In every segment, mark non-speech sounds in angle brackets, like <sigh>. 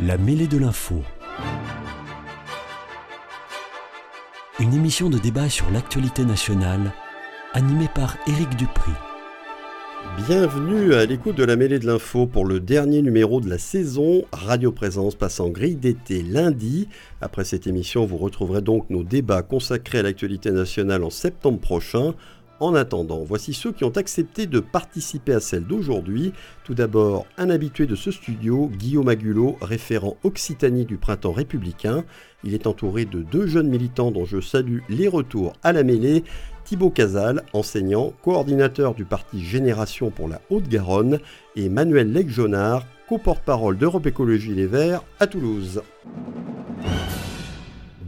La mêlée de l'info. Une émission de débat sur l'actualité nationale, animée par Éric Dupri. Bienvenue à l'écoute de la mêlée de l'info pour le dernier numéro de la saison. Radio Présence passe en grille d'été lundi. Après cette émission, vous retrouverez donc nos débats consacrés à l'actualité nationale en septembre prochain. En attendant, voici ceux qui ont accepté de participer à celle d'aujourd'hui. Tout d'abord, un habitué de ce studio, Guillaume Agulot, référent Occitanie du printemps républicain. Il est entouré de deux jeunes militants dont je salue les retours à la mêlée. Thibaut Casal, enseignant, coordinateur du parti Génération pour la Haute-Garonne, et Manuel Legjonard, co-porte-parole d'Europe Écologie Les Verts à Toulouse.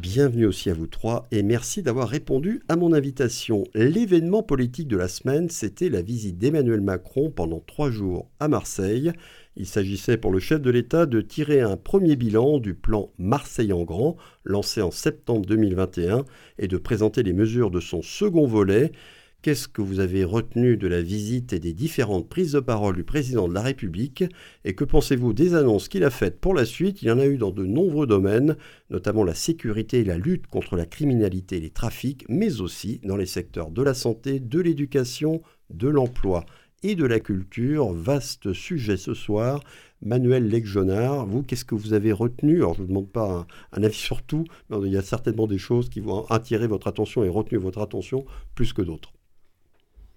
Bienvenue aussi à vous trois et merci d'avoir répondu à mon invitation. L'événement politique de la semaine, c'était la visite d'Emmanuel Macron pendant trois jours à Marseille. Il s'agissait pour le chef de l'État de tirer un premier bilan du plan Marseille en grand, lancé en septembre 2021, et de présenter les mesures de son second volet. Qu'est-ce que vous avez retenu de la visite et des différentes prises de parole du président de la République Et que pensez-vous des annonces qu'il a faites pour la suite? Il y en a eu dans de nombreux domaines, notamment la sécurité et la lutte contre la criminalité et les trafics, mais aussi dans les secteurs de la santé, de l'éducation, de l'emploi et de la culture. Vaste sujet ce soir. Manuel Legionard, vous, qu'est-ce que vous avez retenu? Alors, je ne vous demande pas un, un, avis <laughs> sur tout, mais il y a certainement des choses qui vont attirer votre attention et retenir votre attention plus que d'autres.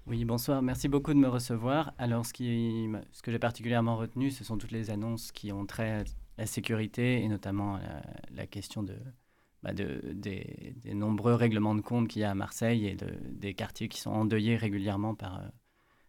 Oui, bonsoir. Merci beaucoup de me recevoir. Alors, ce, que j'ai particulièrement retenu, ce sont toutes les annonces qui ont trait à la sécurité et notamment la, question de, bah de, des, nombreux règlements de compte qu'il y a à Marseille et de, des quartiers qui sont endeuillés régulièrement par,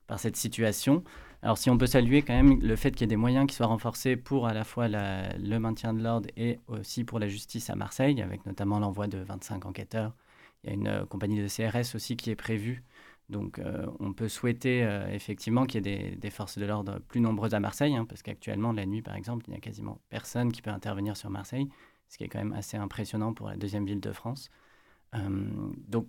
par cette situation. Alors, si on peut saluer quand même le fait qu'il y ait des moyens qui soient renforcés pour à la fois le maintien de l'ordre et aussi pour la justice à Marseille, avec notamment l'envoi de 25 enquêteurs. Il y a une compagnie de CRS aussi qui est prévue donc euh, on peut souhaiter euh, effectivement qu'il y ait des, forces de l'ordre plus nombreuses à Marseille, hein, parce qu'actuellement, la nuit, par exemple, il n'y a quasiment personne qui peut intervenir sur Marseille, ce qui est quand même assez impressionnant pour la deuxième ville de France. Euh, donc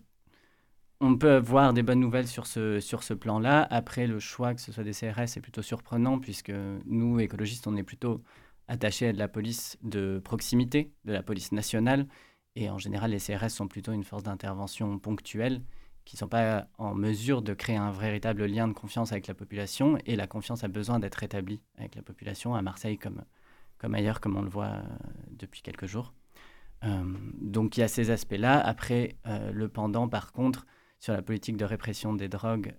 on peut avoir des bonnes nouvelles sur ce, sur ce plan-là. Après, le choix que ce soit des CRS est plutôt surprenant, puisque nous, écologistes, on est plutôt attachés à de la police de proximité, de la police nationale, et en général, les CRS sont plutôt une force d'intervention ponctuelle qui ne sont pas en mesure de créer un véritable lien de confiance avec la population. Et la confiance a besoin d'être rétablie avec la population, à Marseille comme, comme ailleurs, comme on le voit euh, depuis quelques jours. Euh, donc il y a ces aspects-là. Après, euh, le pendant, par contre, sur la politique de répression des drogues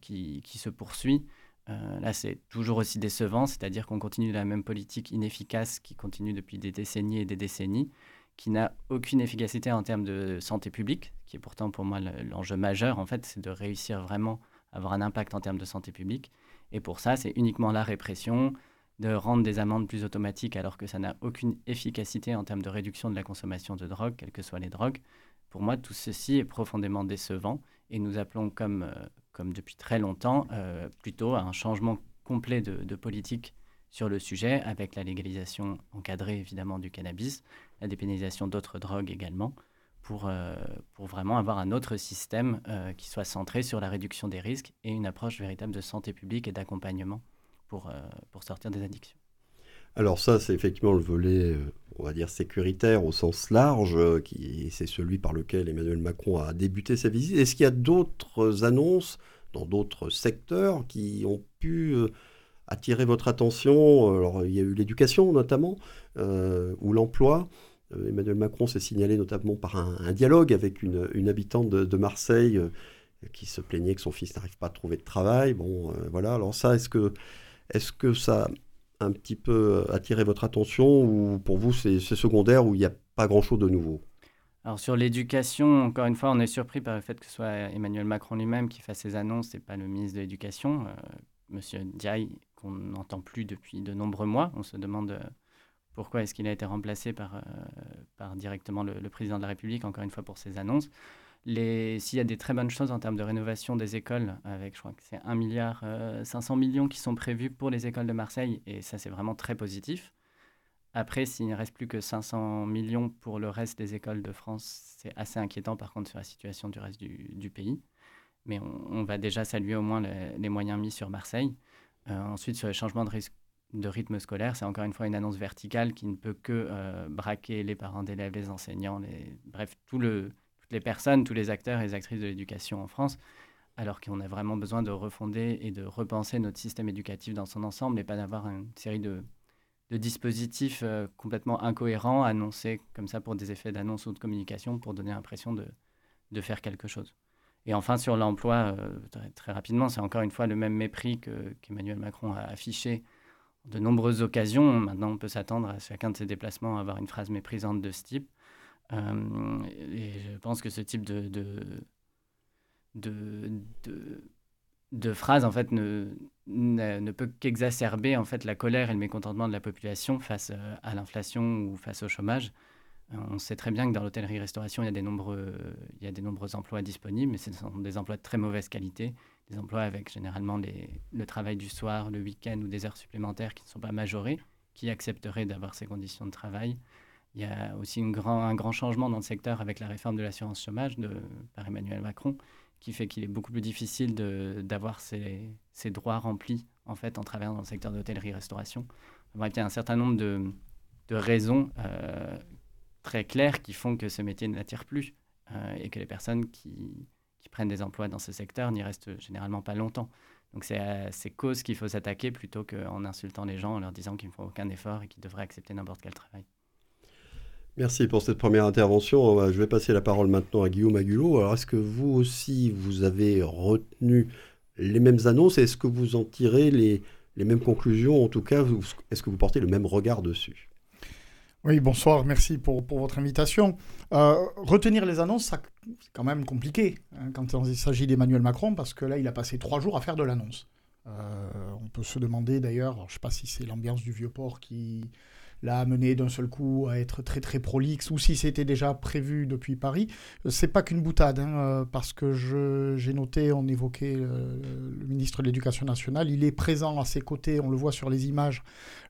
qui, qui, se poursuit, là c'est toujours aussi décevant, c'est-à-dire qu'on continue la même politique inefficace qui continue depuis des décennies et des décennies qui n'a aucune efficacité en termes de santé publique, qui est pourtant pour moi l'enjeu majeur, en fait, c'est de réussir vraiment à avoir un impact en termes de santé publique. Et pour ça, c'est uniquement la répression, de rendre des amendes plus automatiques alors que ça n'a aucune efficacité en termes de réduction de la consommation de drogue, quelles que soient les drogues. Pour moi, tout ceci est profondément décevant et nous appelons, comme, euh, comme depuis très longtemps, euh, plutôt à un changement complet de, de politique sur le sujet, avec la légalisation encadrée évidemment du cannabis, la dépénalisation d'autres drogues également, pour, euh, pour vraiment avoir un autre système euh, qui soit centré sur la réduction des risques et une approche véritable de santé publique et d'accompagnement pour, euh, pour sortir des addictions. Alors ça, c'est effectivement le volet, on va dire, sécuritaire au sens large, qui c'est celui par lequel Emmanuel Macron a débuté sa visite. Est-ce qu'il y a d'autres annonces dans d'autres secteurs qui ont pu... Euh, attirer votre attention Alors, il y a eu l'éducation notamment, euh, ou l'emploi. Euh, Emmanuel Macron s'est signalé notamment par un, dialogue avec une, habitante de, Marseille euh, qui se plaignait que son fils n'arrive pas à trouver de travail. Bon, euh, voilà. Alors ça, est-ce que, est-ce que ça a un petit peu attiré votre attention ou pour vous c'est secondaire ou il n'y a pas grand-chose de nouveau? Alors sur l'éducation, encore une fois, on est surpris par le fait que ce soit Emmanuel Macron lui-même qui fasse ces annonces et pas le ministre de l'Éducation. Euh, Monsieur Diaye qu'on n'entend plus depuis de nombreux mois. On se demande euh, pourquoi est-ce qu'il a été remplacé par, euh, par directement le, président de la République, encore une fois pour ses annonces. S'il y a des très bonnes choses en termes de rénovation des écoles, avec je crois que c'est 1 milliard euh, 500 millions qui sont prévus pour les écoles de Marseille, et ça c'est vraiment très positif. Après, s'il ne reste plus que 500 millions pour le reste des écoles de France, c'est assez inquiétant par contre sur la situation du reste du, pays. Mais on, va déjà saluer au moins les moyens mis sur Marseille. Euh, ensuite, sur les changements de, de rythme scolaire. C'est encore une fois une annonce verticale qui ne peut que braquer les parents d'élèves, les enseignants, les... bref, toutes les personnes, tous les acteurs et les actrices de l'éducation en France alors qu'on a vraiment besoin de refonder et de repenser notre système éducatif dans son ensemble et pas d'avoir une série de, dispositifs euh, complètement incohérents annoncés comme ça pour des effets d'annonce ou de communication pour donner l'impression de, faire quelque chose. Et enfin, sur l'emploi, euh, très, rapidement, c'est encore une fois le même mépris qu'Emmanuel Macron a affiché de nombreuses occasions. Maintenant, on peut s'attendre à chacun de ses déplacements à avoir une phrase méprisante de ce type. Euh, et je pense que ce type de de, de, de phrases en fait ne, ne, peut qu'exacerber en fait la colère et le mécontentement de la population face euh, à l'inflation ou face au chômage. On sait très bien que dans l'hôtellerie-restauration, il y a des nombreux, emplois disponibles, mais ce sont des emplois de très mauvaise qualité, des emplois avec généralement le travail du soir, le week-end ou des heures supplémentaires qui ne sont pas majorées, qui accepteraient d'avoir ces conditions de travail. Il y a aussi un grand changement dans le secteur avec la réforme de l'assurance chômage de, par Emmanuel Macron, qui fait qu'il est beaucoup plus difficile d'avoir ses, droits remplis en fait en travaillant dans le secteur de l'hôtellerie-restauration. il y a un certain nombre de, raisons euh, très claires qui font que ce métier n'attire plus euh, et que les personnes qui, prennent des emplois dans ce secteur n'y restent généralement pas longtemps. Donc c'est à ces causes qu'il faut s'attaquer plutôt qu'en insultant les gens, en leur disant qu'ils ne font aucun effort et qu'ils devraient accepter n'importe quel travail. Merci pour cette première intervention. Je vais passer la parole maintenant à Guillaume Agulot. Alors, est-ce que vous aussi, vous avez retenu les mêmes annonces Est-ce que vous en tirez les, les mêmes conclusions? En tout cas, est-ce que vous portez le même regard dessus? Oui, bonsoir, merci pour, pour votre invitation. Euh, retenir les annonces, c'est quand même compliqué hein, quand il s'agit d'Emmanuel Macron, parce que là, il a passé trois jours à faire de l'annonce. Euh, on peut se demander d'ailleurs, je ne sais pas si c'est l'ambiance du vieux port qui, l'a amené d'un seul coup à être très très prolixe, ou si c'était déjà prévu depuis Paris. C'est pas qu'une boutade, hein, euh, parce que j'ai noté, on évoquait euh, le ministre de l'Éducation nationale, il est présent à ses côtés, on le voit sur les images,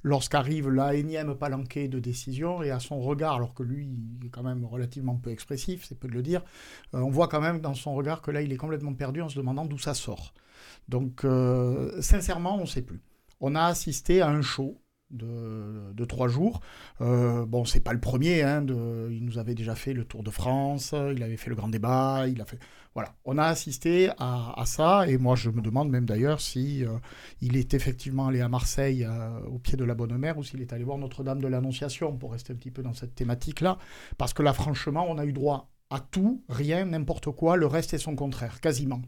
lorsqu'arrive la énième palanquée de décision, et à son regard, alors que lui, il est quand même relativement peu expressif, c'est peu de le dire, euh, on voit quand même dans son regard que là, il est complètement perdu en se demandant d'où ça sort. Donc, sincèrement, on ne sait plus. On a assisté à un show de, trois jours. Euh, bon, c'est pas le premier. Hein, il nous avait déjà fait le Tour de France, il avait fait le Grand Débat, il a fait. Voilà, on a assisté à, ça, et moi je me demande même d'ailleurs si euh, il est effectivement allé à Marseille euh, au pied de la Bonne Mère ou s'il est allé voir Notre-Dame de l'Annonciation pour rester un petit peu dans cette thématique-là, parce que là franchement on a eu droit à tout, rien, n'importe quoi, le reste est son contraire, quasiment.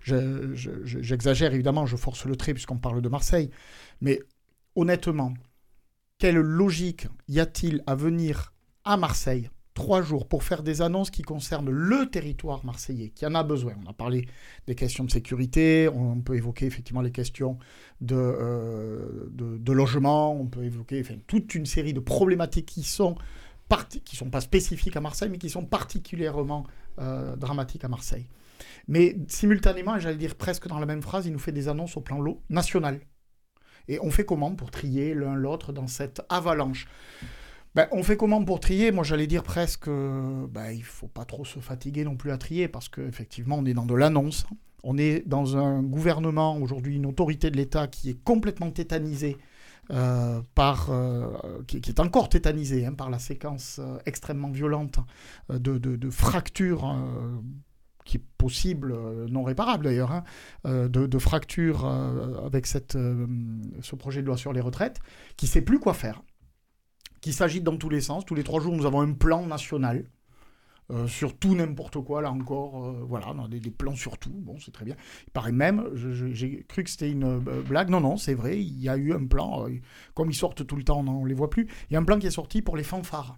J'exagère évidemment, je force le trait puisqu'on parle de Marseille, mais honnêtement, quelle logique y a-t-il à venir à Marseille trois jours pour faire des annonces qui concernent le territoire marseillais, qui en a besoin? On a parlé des questions de sécurité, on peut évoquer effectivement les questions de, euh, logement, on peut évoquer toute une série de problématiques qui sont qui sont pas spécifiques à Marseille, mais qui sont particulièrement euh, dramatiques à Marseille. Mais simultanément, j'allais dire presque dans la même phrase, il nous fait des annonces au plan national. Et on fait comment pour trier l'un l'autre dans cette avalanche? Ben, on fait comment pour trier? Moi, j'allais dire presque, ben, il faut pas trop se fatiguer non plus à trier parce qu'effectivement, on est dans de l'annonce. On est dans un gouvernement, aujourd'hui, une autorité de l'État qui est complètement tétanisée euh, par, euh, qui, est encore tétanisée hein, par la séquence euh, extrêmement violente de, fractures qui est possible, euh, non réparable d'ailleurs, hein, euh, de, fracture euh, avec ce projet de loi sur les retraites, qui ne sait plus quoi faire, qui s'agite dans tous les sens. Tous les trois jours, nous avons un plan national. sur tout n'importe quoi, là encore, voilà, on a des, plans sur tout, bon, c'est très bien. Il paraît même, j'ai cru que c'était une blague, non, non, c'est vrai, il y a eu un plan, comme ils sortent tout le temps, on ne les voit plus, il y a un plan qui est sorti pour les fanfares,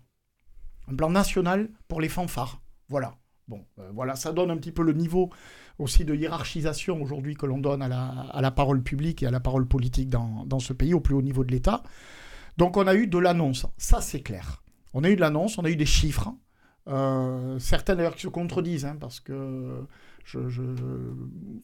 un plan national pour les fanfares, voilà. Bon, euh, voilà, ça donne un petit peu le niveau aussi de hiérarchisation aujourd'hui que l'on donne à la, parole publique et à la parole politique dans, ce pays, au plus haut niveau de l'État. Donc on a eu de l'annonce, ça c'est clair. On a eu de l'annonce, on a eu des chiffres. Euh, certains d'ailleurs qui se contredisent, hein, parce que je,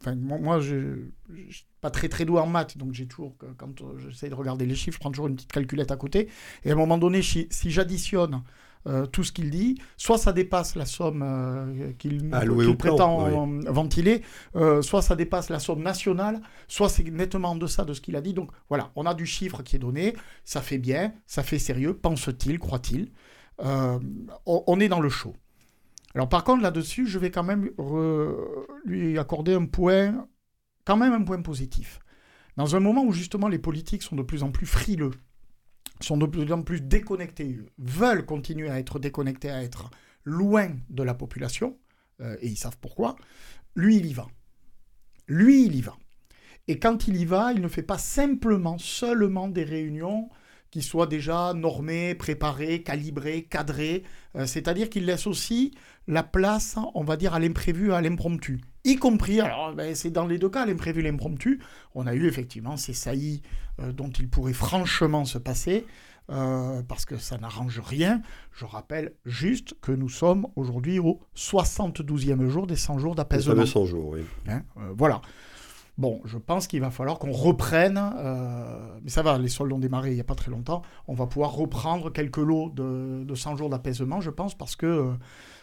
enfin, moi, je ne suis pas très très doué en maths, donc j'ai toujours, quand j'essaie de regarder les chiffres, je prends toujours une petite calculette à côté. Et à un moment donné, si j'additionne euh, tout ce qu'il dit, soit ça dépasse la somme euh, qu'il plan, prétend euh, ventiler, euh, soit ça dépasse la somme nationale, soit c'est nettement en deçà de ce qu'il a dit. Donc voilà, on a du chiffre qui est donné, ça fait bien, ça fait sérieux, pense-t-il, croit-il. On, on est dans le show. Alors par contre, là-dessus, je vais quand même lui accorder un point, quand même un point positif. Dans un moment où justement les politiques sont de plus en plus frileux, sont de plus en plus déconnectés, veulent continuer à être déconnectés, à être loin de la population, euh, et ils savent pourquoi, lui, il y va. Lui, il y va. Et quand il y va, il ne fait pas simplement, seulement des réunions qui soient déjà normées, préparées, calibrées, cadrées. Euh, C'est-à-dire qu'il laisse aussi la place, on va dire, à l'imprévu, à l'impromptu. Y compris, alors ben, c'est dans les deux cas, l'imprévu, l'impromptu. On a eu effectivement ces saillies euh, dont il pourrait franchement se passer, euh, parce que ça n'arrange rien. Je rappelle juste que nous sommes aujourd'hui au 72e jour des 100 jours d'apaisement. fameux 100 jours, oui. Hein, euh, voilà. Bon, je pense qu'il va falloir qu'on reprenne, euh, mais ça va, les soldes ont démarré il n'y a pas très longtemps, on va pouvoir reprendre quelques lots de, de 100 jours d'apaisement, je pense, parce que euh,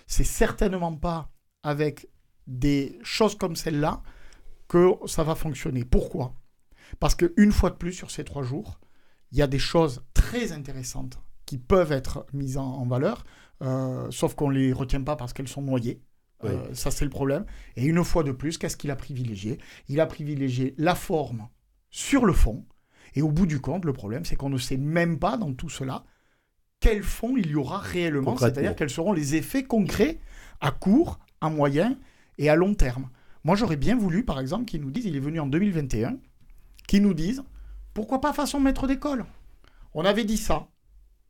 c'est certainement pas avec des choses comme celle-là que ça va fonctionner. Pourquoi? Parce qu'une fois de plus, sur ces trois jours, il y a des choses très intéressantes qui peuvent être mises en, valeur, euh, sauf qu'on ne les retient pas parce qu'elles sont noyées. Euh, ça, c'est le problème. Et une fois de plus, qu'est-ce qu'il a privilégié? Il a privilégié la forme sur le fond. Et au bout du compte, le problème, c'est qu'on ne sait même pas dans tout cela quel fond il y aura réellement, c'est-à-dire quels seront les effets concrets à court, à moyen et à long terme. Moi, j'aurais bien voulu, par exemple, qu'ils nous disent, il est venu en 2021, qu'ils nous disent, pourquoi pas façon maître d'école? On avait dit ça,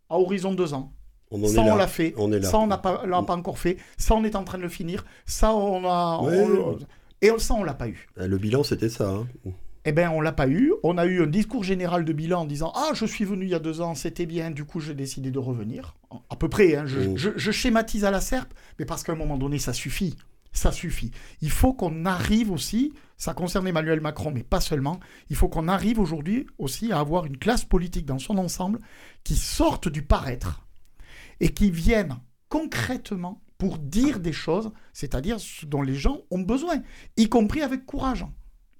à horizon deux ans. On en ça, est là. on l'a fait. On est là. Ça, on n'a pas, encore fait. Ça, on est en train de le finir. Ça, on a. Ouais. on- et ça, on l'a pas eu. Euh, Le bilan, c'était ça. hein. Eh bien, on l'a pas eu. On a eu un discours général de bilan en disant Ah, je suis venu il y a deux ans, c'était bien, du coup, j'ai décidé de revenir. À peu près, hein, je, Mm. je- je schématise à la serpe, mais parce qu'à un moment donné, ça suffit. Ça suffit. Il faut qu'on arrive aussi, ça concerne Emmanuel Macron, mais pas seulement, il faut qu'on arrive aujourd'hui aussi à avoir une classe politique dans son ensemble qui sorte du paraître et qui vienne concrètement pour dire des choses, c'est-à-dire ce dont les gens ont besoin, y compris avec courage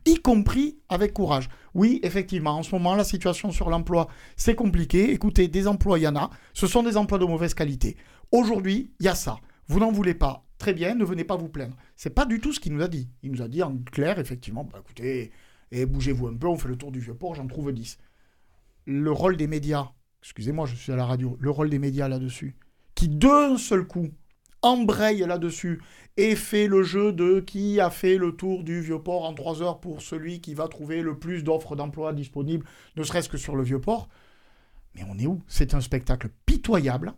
y compris avec courage. Oui, effectivement, en ce moment, la situation sur l'emploi, c'est compliqué. Écoutez, des emplois, il y en a. Ce sont des emplois de mauvaise qualité. Aujourd'hui, il y a ça. Vous n'en voulez pas. Très bien, ne venez pas vous plaindre. C'est pas du tout ce qu'il nous a dit. Il nous a dit en clair, effectivement, bah, écoutez, et bougez-vous un peu, on fait le tour du vieux port, j'en trouve 10. Le rôle des médias, excusez-moi, je suis à la radio, le rôle des médias là-dessus, qui d'un seul coup embraye là-dessus et fait le jeu de qui a fait le tour du vieux port en trois heures pour celui qui va trouver le plus d'offres d'emploi disponibles, ne serait-ce que sur le vieux port. Mais on est où? C'est un spectacle pitoyable.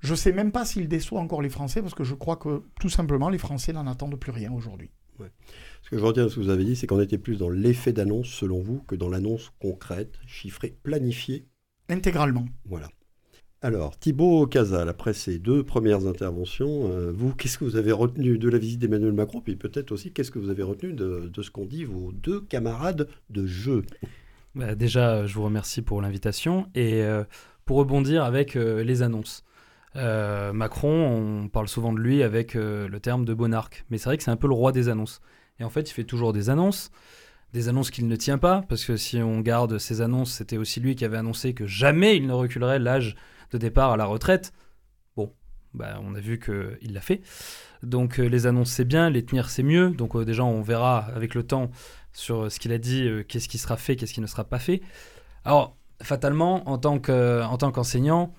Je sais même pas s'il déçoit encore les Français parce que je crois que tout simplement les Français n'en attendent plus rien aujourd'hui. Ce que je retiens de ce que vous avez dit, c'est qu'on était plus dans l'effet d'annonce, selon vous, que dans l'annonce concrète, chiffrée, planifiée. Intégralement. Voilà. Alors, Thibaut Casal, après ces deux premières interventions, euh, vous, qu'est-ce que vous avez retenu de la visite d'Emmanuel Macron? Puis peut-être aussi, qu'est-ce que vous avez retenu de, de ce qu'ont dit vos deux camarades de jeu? Bah, déjà, je vous remercie pour l'invitation et euh, pour rebondir avec euh, les annonces. Euh, Macron, on parle souvent de lui avec euh, le terme de bonarque, mais c'est vrai que c'est un peu le roi des annonces. Et en fait, il fait toujours des annonces, des annonces qu'il ne tient pas, parce que si on garde ses annonces, c'était aussi lui qui avait annoncé que jamais il ne reculerait l'âge de départ à la retraite. Bon, bah, on a vu qu'il l'a fait. Donc euh, les annonces, c'est bien, les tenir, c'est mieux. Donc euh, déjà, on verra avec le temps sur ce qu'il a dit, euh, qu'est-ce qui sera fait, qu'est-ce qui ne sera pas fait. Alors, fatalement, en tant que- en tant qu'enseignant,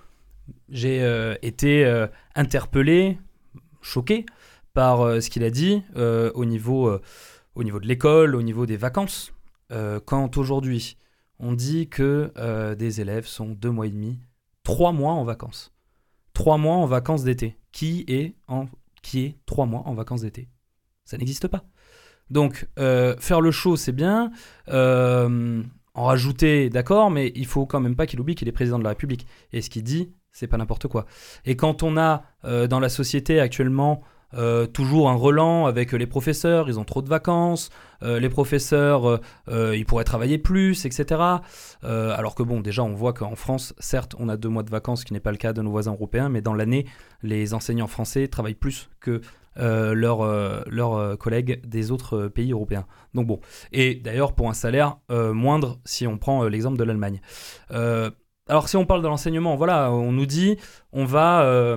j'ai euh, été euh, interpellé, choqué par euh, ce qu'il a dit euh, au, niveau, euh, au niveau de l'école, au niveau des vacances. Euh, quand aujourd'hui, on dit que euh, des élèves sont deux mois et demi, trois mois en vacances. Trois mois en vacances d'été. Qui est, en, qui est trois mois en vacances d'été? Ça n'existe pas. Donc, euh, faire le show, c'est bien. En rajouter, d'accord, mais il faut quand même pas qu'il oublie qu'il est président de la République. Et ce qu'il dit, c'est pas n'importe quoi. Et quand on a dans la société actuellement euh, toujours un relan avec les professeurs, ils ont trop de vacances, euh, les professeurs, euh, ils pourraient travailler plus, etc. alors que bon, déjà, on voit qu'en France, certes, on a deux mois de vacances, ce qui n'est pas le cas de nos voisins européens, mais dans l'année, les enseignants français travaillent plus que leurs, leurs collègues des autres pays européens. Donc bon, et d'ailleurs pour un salaire moindre si on prend l'exemple de l'Allemagne. alors si on parle de l'enseignement, voilà, on nous dit on va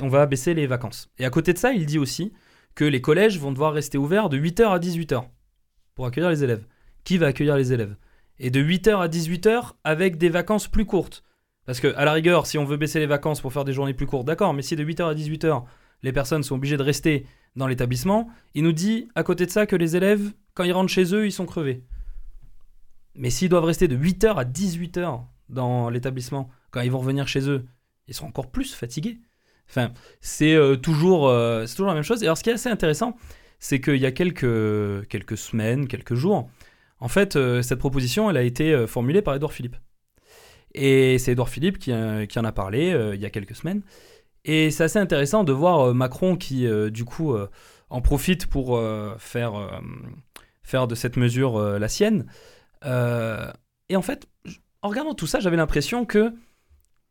on va baisser les vacances. Et à côté de ça, il dit aussi que les collèges vont devoir rester ouverts de 8h à 18h pour accueillir les élèves. Qui va accueillir les élèves? Et de 8h à 18h avec des vacances plus courtes. Parce que, à la rigueur, si on veut baisser les vacances pour faire des journées plus courtes, d'accord, mais si de 8h à 18h, les personnes sont obligées de rester dans l'établissement, il nous dit à côté de ça que les élèves, quand ils rentrent chez eux, ils sont crevés. Mais s'ils doivent rester de 8h à 18h dans l'établissement, quand ils vont revenir chez eux, ils seront encore plus fatigués. Enfin, c'est euh, toujours, euh, c'est toujours la même chose. Et alors, ce qui est assez intéressant, c'est qu'il y a quelques, quelques semaines, quelques jours, en fait, euh, cette proposition, elle a été formulée par Édouard Philippe. Et c'est Édouard Philippe qui, qui, en a parlé il y a quelques semaines. Et c'est assez intéressant de voir Macron qui, du coup, en profite pour faire, faire de cette mesure la sienne. et en fait, en regardant tout ça, j'avais l'impression que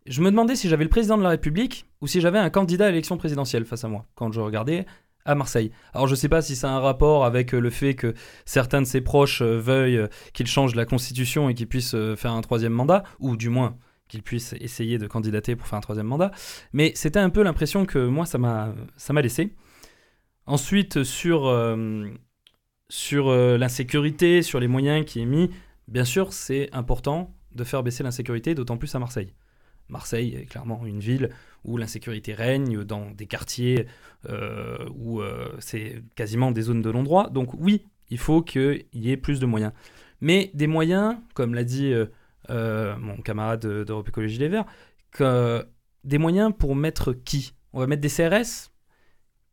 je me demandais si j'avais le président de la République ou si j'avais un candidat à l'élection présidentielle face à moi quand je regardais à Marseille. Alors je ne sais pas si ça a un rapport avec euh, le fait que certains de ses proches euh, veuillent euh, qu'il change la constitution et qu'il puisse faire un troisième mandat, ou du moins qu'il puisse essayer de candidater pour faire un troisième mandat. Mais c'était un peu l'impression que moi ça m'a ça laissé. Ensuite sur sur l'insécurité, sur les moyens qui est mis, bien sûr c'est important de faire baisser l'insécurité, d'autant plus à Marseille. Marseille est clairement une ville où l'insécurité règne, dans des quartiers euh, où euh, c'est quasiment des zones de non-droit. Donc oui, il faut qu'il y ait plus de moyens. Mais des moyens, comme l'a dit euh, mon camarade d'Europe Écologie Les Verts, des moyens pour mettre qui? On va mettre des CRS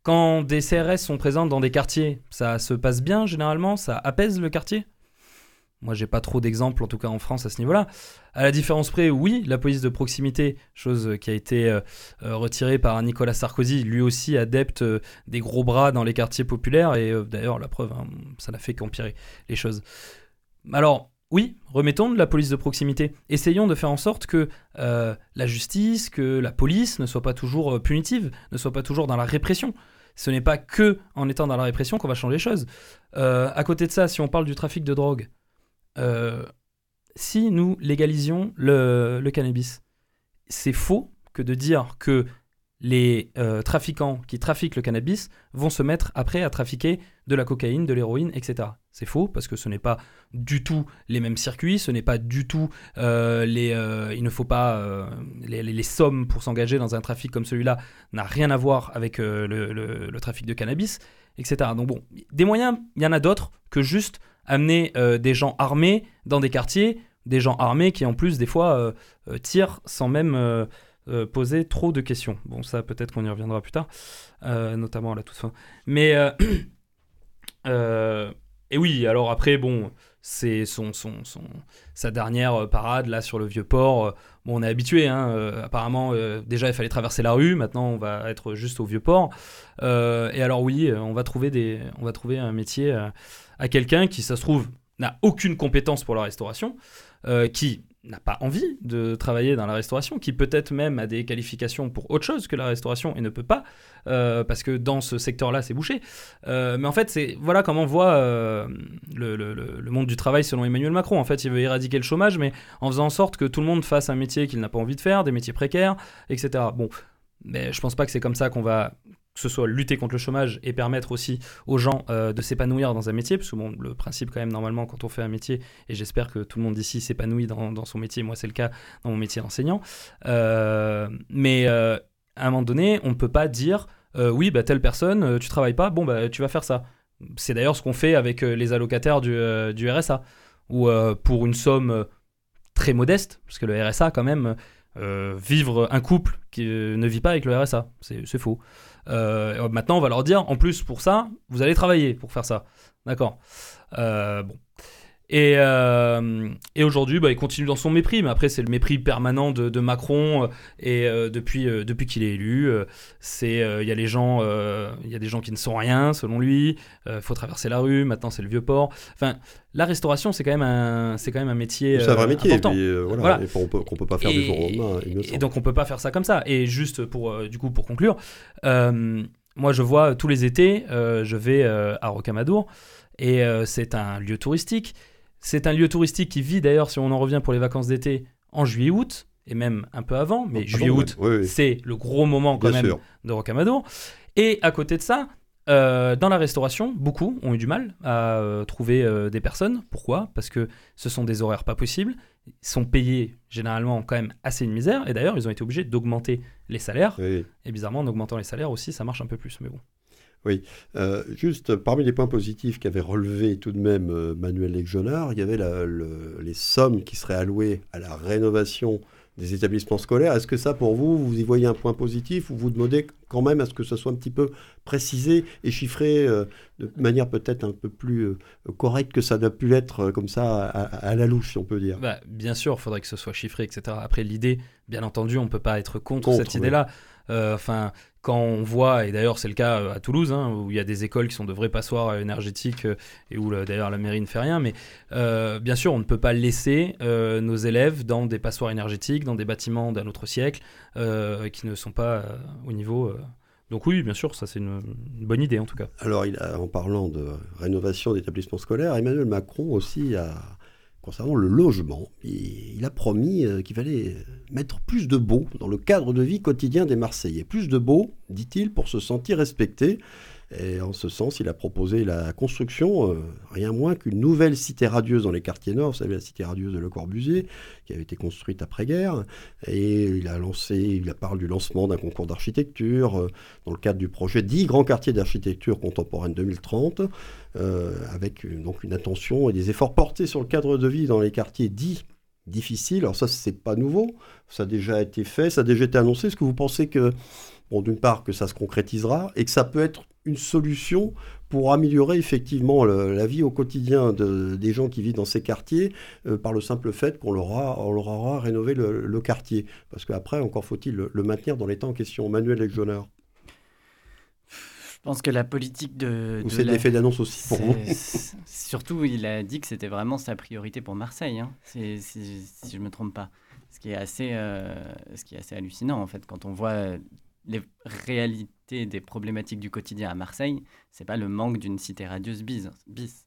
Quand des CRS sont présents dans des quartiers, ça se passe bien généralement Ça apaise le quartier? Moi, j'ai pas trop d'exemples, en tout cas en France, à ce niveau-là. À la différence près, oui, la police de proximité, chose qui a été euh, euh, retirée par Nicolas Sarkozy, lui aussi adepte euh, des gros bras dans les quartiers populaires, et d'ailleurs, la preuve, hein, ça n'a fait qu'empirer les choses. Alors, oui, remettons de la police de proximité. Essayons de faire en sorte que la justice, que la police ne soit pas toujours punitive, ne soit pas toujours dans la répression. Ce n'est pas que en étant dans la répression qu'on va changer les choses. à côté de ça, si on parle du trafic de drogue, euh, si nous légalisions le, cannabis, c'est faux que de dire que les euh, trafiquants qui trafiquent le cannabis vont se mettre après à trafiquer de la cocaïne, de l'héroïne, etc. C'est faux parce que ce n'est pas du tout les mêmes circuits, ce n'est pas du tout euh, les. il ne faut pas les, sommes pour s'engager dans un trafic comme celui-là n'a rien à voir avec le, trafic de cannabis, etc. Donc bon, des moyens, il y en a d'autres que juste amener euh, des gens armés dans des quartiers, des gens armés qui en plus des fois euh, euh, tirent sans même poser trop de questions. Bon, ça peut-être qu'on y reviendra plus tard, notamment à la toute fin. Mais <clears throat> et oui, alors après, bon, c'est son, son, son, sa dernière parade là sur le vieux port. Bon, on est habitué, hein, apparemment, déjà il fallait traverser la rue, maintenant on va être juste au vieux port. et alors oui, on va trouver, des, on va trouver un métier à quelqu'un qui, ça se trouve, n'a aucune compétence pour la restauration, euh, qui n'a pas envie de travailler dans la restauration, qui peut-être même a des qualifications pour autre chose que la restauration et ne peut pas, euh, parce que dans ce secteur-là, c'est bouché. Euh, mais en fait, c'est voilà comment on voit le, le, monde du travail selon Emmanuel Macron. En fait, il veut éradiquer le chômage, mais en faisant en sorte que tout le monde fasse un métier qu'il n'a pas envie de faire, des métiers précaires, etc. Bon, mais je pense pas que c'est comme ça qu'on va que ce soit lutter contre le chômage et permettre aussi aux gens euh, de s'épanouir dans un métier, parce que bon, le principe quand même normalement quand on fait un métier, et j'espère que tout le monde ici s'épanouit dans, son métier, moi c'est le cas dans mon métier d'enseignant, euh, mais euh, à un moment donné, on ne peut pas dire oui, bah, telle personne, tu travailles pas, bon, bah, tu vas faire ça. C'est d'ailleurs ce qu'on fait avec les allocataires du, du RSA, où pour une somme très modeste, parce que le RSA quand même, vivre un couple qui ne vit pas avec le RSA, c'est faux. Euh, maintenant, on va leur dire, en plus pour ça, vous allez travailler pour faire ça. D'accord. Euh, bon. Et, euh, et aujourd'hui, bah, il continue dans son mépris, mais après, c'est le mépris permanent de, de Macron. Et depuis, depuis qu'il est élu, c'est il y a les gens, il y a des gens qui ne sont rien, selon lui. Il faut traverser la rue. Maintenant, c'est le vieux port. Enfin, la restauration, c'est quand même un, c'est quand même un métier. C'est un vrai métier. important. voilà, qu'on peut, peut pas faire du jour au lendemain. Et donc, on peut pas faire ça comme ça. Et juste pour, du coup, pour conclure. moi, je vois tous les étés, je vais à Rocamadour et c'est un lieu touristique. C'est un lieu touristique qui vit d'ailleurs, si on en revient pour les vacances d'été, en juillet-août, et même un peu avant, mais juillet-août, c'est le gros moment quand même de Rocamadour. Et à côté de ça, euh, dans la restauration, beaucoup ont eu du mal à euh, trouver euh, des personnes. Pourquoi? Parce que ce sont des horaires pas possibles. Ils sont payés généralement quand même assez une misère. Et d'ailleurs, ils ont été obligés d'augmenter les salaires. Et bizarrement, en augmentant les salaires aussi, ça marche un peu plus. Mais bon. Oui, euh, juste parmi les points positifs qu'avait relevé tout de même euh, Manuel Legionnaire, il y avait les sommes qui seraient allouées à la rénovation des établissements scolaires. Est-ce que ça, pour vous, vous y voyez un point positif ou vous demandez quand même à ce que ça soit un petit peu précisé et chiffré euh, de manière peut-être un peu plus correcte que ça n'a pu l'être comme ça à, la louche, si on peut dire? Bah, Bien sûr, il faudrait que ce soit chiffré, etc. Après, l'idée, bien entendu, on ne peut pas être contre, cette idée-là. Enfin, quand on voit, et d'ailleurs c'est le cas euh, à Toulouse, hein, où il y a des écoles qui sont de vraies passoires énergétiques euh, et où d'ailleurs la mairie ne fait rien, mais euh, bien sûr on ne peut pas laisser nos élèves dans des passoires énergétiques, dans des bâtiments d'un autre siècle qui ne sont pas au niveau. Donc oui, bien sûr, ça c'est une, bonne idée en tout cas. Alors il en parlant de rénovation d'établissements scolaires, Emmanuel Macron aussi a concernant le logement. il a promis euh, qu'il fallait mettre plus de beau dans le cadre de vie quotidien des Marseillais. Plus de beau, dit-il, pour se sentir respecté. Et en ce sens, il a proposé la construction, euh, rien moins qu'une nouvelle cité radieuse dans les quartiers nord, vous savez, la cité radieuse de Le Corbusier, qui avait été construite après-guerre. Et il a lancé, il a parlé du lancement d'un concours d'architecture euh, dans le cadre du projet 10 grands quartiers d'architecture contemporaine 2030, euh, avec donc une attention et des efforts portés sur le cadre de vie dans les quartiers dits difficiles. Alors ça, c'est pas nouveau, ça a déjà été fait, ça a déjà été annoncé. Est-ce que vous pensez que Bon, d'une part, que ça se concrétisera et que ça peut être une solution pour améliorer effectivement la vie au quotidien de, des gens qui vivent dans ces quartiers euh, par le simple fait qu'on leur, on leur aura rénové le, quartier. Parce qu'après, encore faut-il le, maintenir dans l'état en question. Manuel Legionnaire. Je pense que la politique de. Ou c'est l'effet d'annonce aussi pour vous <laughs> Surtout, il a dit que c'était vraiment sa priorité pour Marseille, hein, si, je ne me trompe pas. Ce qui, est assez, euh, ce qui est assez hallucinant, en fait, quand on voit les réalités des problématiques du quotidien à Marseille, c'est pas le manque d'une cité radieuse bis. bis.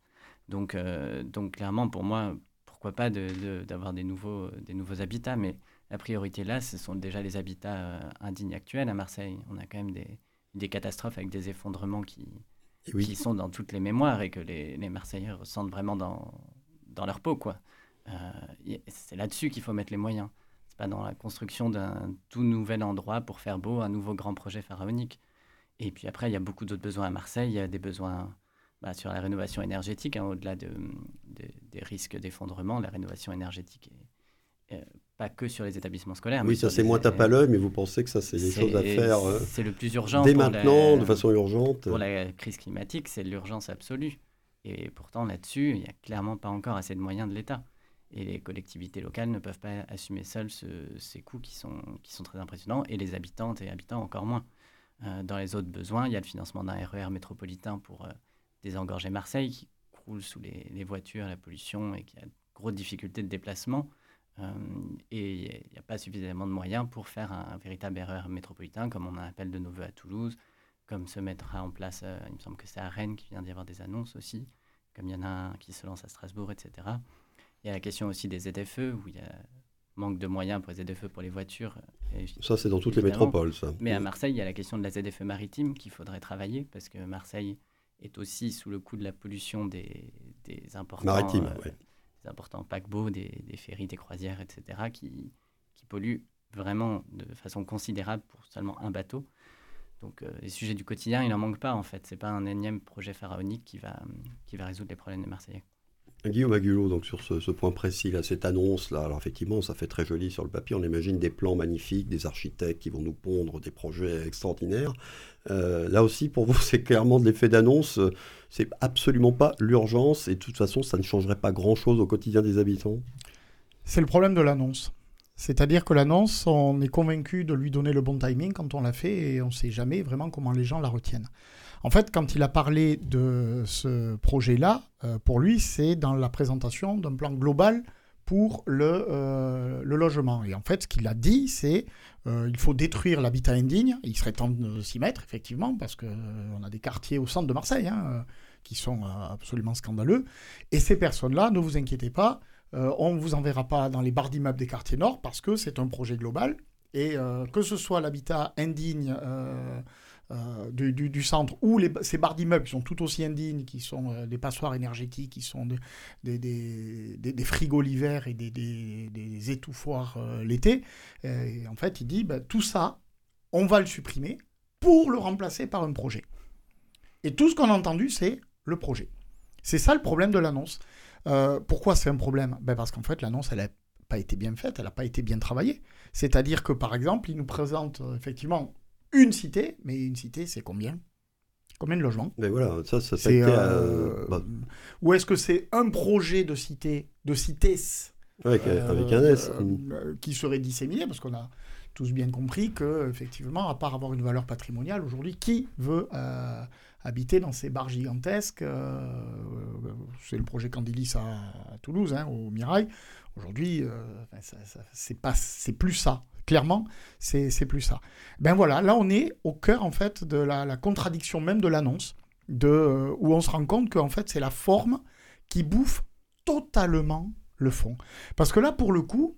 Donc, euh, donc clairement, pour moi, pourquoi pas d'avoir de, des, nouveaux, des nouveaux habitats, mais la priorité là, ce sont déjà les habitats euh, indignes actuels à Marseille. On a quand même des, des catastrophes avec des effondrements qui, qui sont dans toutes les mémoires et que les, les Marseillais ressentent vraiment dans, dans leur peau. quoi. Euh, c'est là-dessus qu'il faut mettre les moyens pas dans la construction d'un tout nouvel endroit pour faire beau, un nouveau grand projet pharaonique. Et puis après, il y a beaucoup d'autres besoins à Marseille. Il y a des besoins bah, sur la rénovation énergétique, hein, au-delà de, des risques d'effondrement. La rénovation énergétique, est, pas que sur les établissements scolaires. Oui, ça c'est moins tape à l'œil, mais vous pensez que ça c'est des choses à faire euh, C'est le plus urgent. Dès maintenant, de façon urgente. Pour la crise climatique, c'est l'urgence absolue. Et pourtant, là-dessus, il n'y a clairement pas encore assez de moyens de l'État. Et les collectivités locales ne peuvent pas assumer seules ces coûts qui sont, qui sont très impressionnants, et les habitantes et habitants encore moins. Euh, dans les autres besoins, il y a le financement d'un RER e métropolitain pour euh, désengorger Marseille, qui croule sous les, voitures, la pollution, et qui a de grosses difficultés de déplacement. Euh, et il n'y a, pas suffisamment de moyens pour faire un, véritable RER e métropolitain, comme on appelle de nos voeux à Toulouse, comme se mettra en place, il me semble que c'est à Rennes qui vient d'y avoir des annonces aussi, comme il y en a un qui se lance à Strasbourg, etc. Il y a la question aussi des ZFE, où il y a manque de moyens pour les ZFE pour les voitures. ça, c'est dans toutes les métropoles, ça. Mais à Marseille, il y a la question de la ZFE maritime qu'il faudrait travailler, parce que Marseille est aussi sous le coup de la pollution des, des importants, euh, des importants paquebots, des, des, ferries, des croisières, etc., qui, qui polluent vraiment de façon considérable pour seulement un bateau. Donc euh, les sujets du quotidien, il n'en manque pas en fait. C'est pas un énième projet pharaonique qui va, qui va résoudre les problèmes des Marseillais. Guillaume Agulot, donc sur ce, point précis, là, cette annonce-là, alors effectivement, ça fait très joli sur le papier, on imagine des plans magnifiques, des architectes qui vont nous pondre des projets extraordinaires. Euh, là aussi, pour vous, <laughs> c'est clairement de l'effet d'annonce, c'est absolument pas l'urgence, et de toute façon, ça ne changerait pas grand-chose au quotidien des habitants. C'est le problème de l'annonce. C'est-à-dire que l'annonce, on est convaincu de lui donner le bon timing quand on l'a fait, et on ne sait jamais vraiment comment les gens la retiennent. En fait, quand il a parlé de ce projet-là, euh, pour lui, c'est dans la présentation d'un plan global pour le, euh, le, logement. Et en fait, ce qu'il a dit, c'est euh, il faut détruire l'habitat indigne. Il serait temps de s'y mettre, effectivement, parce qu'on a des quartiers au centre de Marseille hein, qui sont absolument scandaleux. Et ces personnes-là, ne vous inquiétez pas, on ne vous enverra pas dans les barres d'immeubles des quartiers nord, parce que c'est un projet global. Et que ce soit l'habitat indigne euh, du, centre, ou les, ces barres d'immeubles qui sont tout aussi indignes, qui sont euh, des passoires énergétiques, qui sont des, des, frigos l'hiver et des, étouffoirs euh, l'été. en fait, il dit, bah, tout ça, on va le supprimer pour le remplacer par un projet. Et tout ce qu'on a entendu, c'est le projet. C'est ça le problème de l'annonce. Pourquoi c'est un problème? Ben Parce qu'en fait, l'annonce, elle n'a pas été bien faite, elle n'a pas été bien travaillée. C'est-à-dire que, par exemple, il nous présente effectivement une cité, mais une cité, c'est combien? Combien de logements? Mais voilà, ça, ça, ça euh, bah. Ou est-ce que c'est un projet de cité, de cités avec, euh, avec, un S euh, qui serait disséminé? Parce qu'on a tous bien compris que, effectivement, à part avoir une valeur patrimoniale, aujourd'hui, qui veut habiter dans ces bars gigantesques C'est le projet Candilis à, Toulouse, hein, au Mirail. Aujourd'hui, c'est pas, c'est plus ça clairement, c'est plus ça. Ben voilà, là on est au cœur en fait de la, contradiction même de l'annonce, de euh, où on se rend compte qu'en fait c'est la forme qui bouffe totalement le fond. Parce que là pour le coup,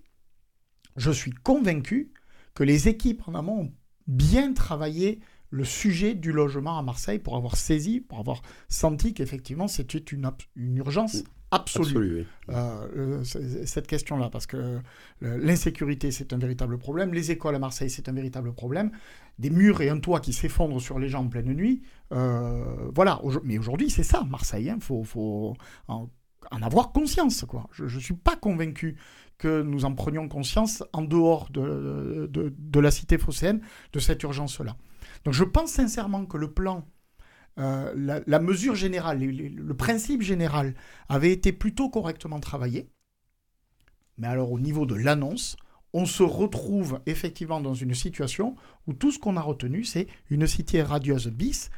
je suis convaincu que les équipes en amont ont bien travaillé le sujet du logement à Marseille pour avoir saisi, pour avoir senti qu'effectivement c'était une, une urgence absolue, euh, cette question-là, parce que l'insécurité, c'est un véritable problème. Les écoles à Marseille, c'est un véritable problème. Des murs et un toit qui s'effondrent sur les gens en pleine nuit. Euh, voilà, mais aujourd'hui, c'est ça, Marseille. Il hein. faut, en, avoir conscience. Quoi. Je ne suis pas convaincu que nous en prenions conscience en dehors de, de, de la cité phocéenne de cette urgence-là. Donc je pense sincèrement que le plan euh, la, mesure générale, le, principe général avait été plutôt correctement travaillé. Mais alors au niveau de l'annonce, on se retrouve effectivement dans une situation où tout ce qu'on a retenu, c'est une cité radieuse bis.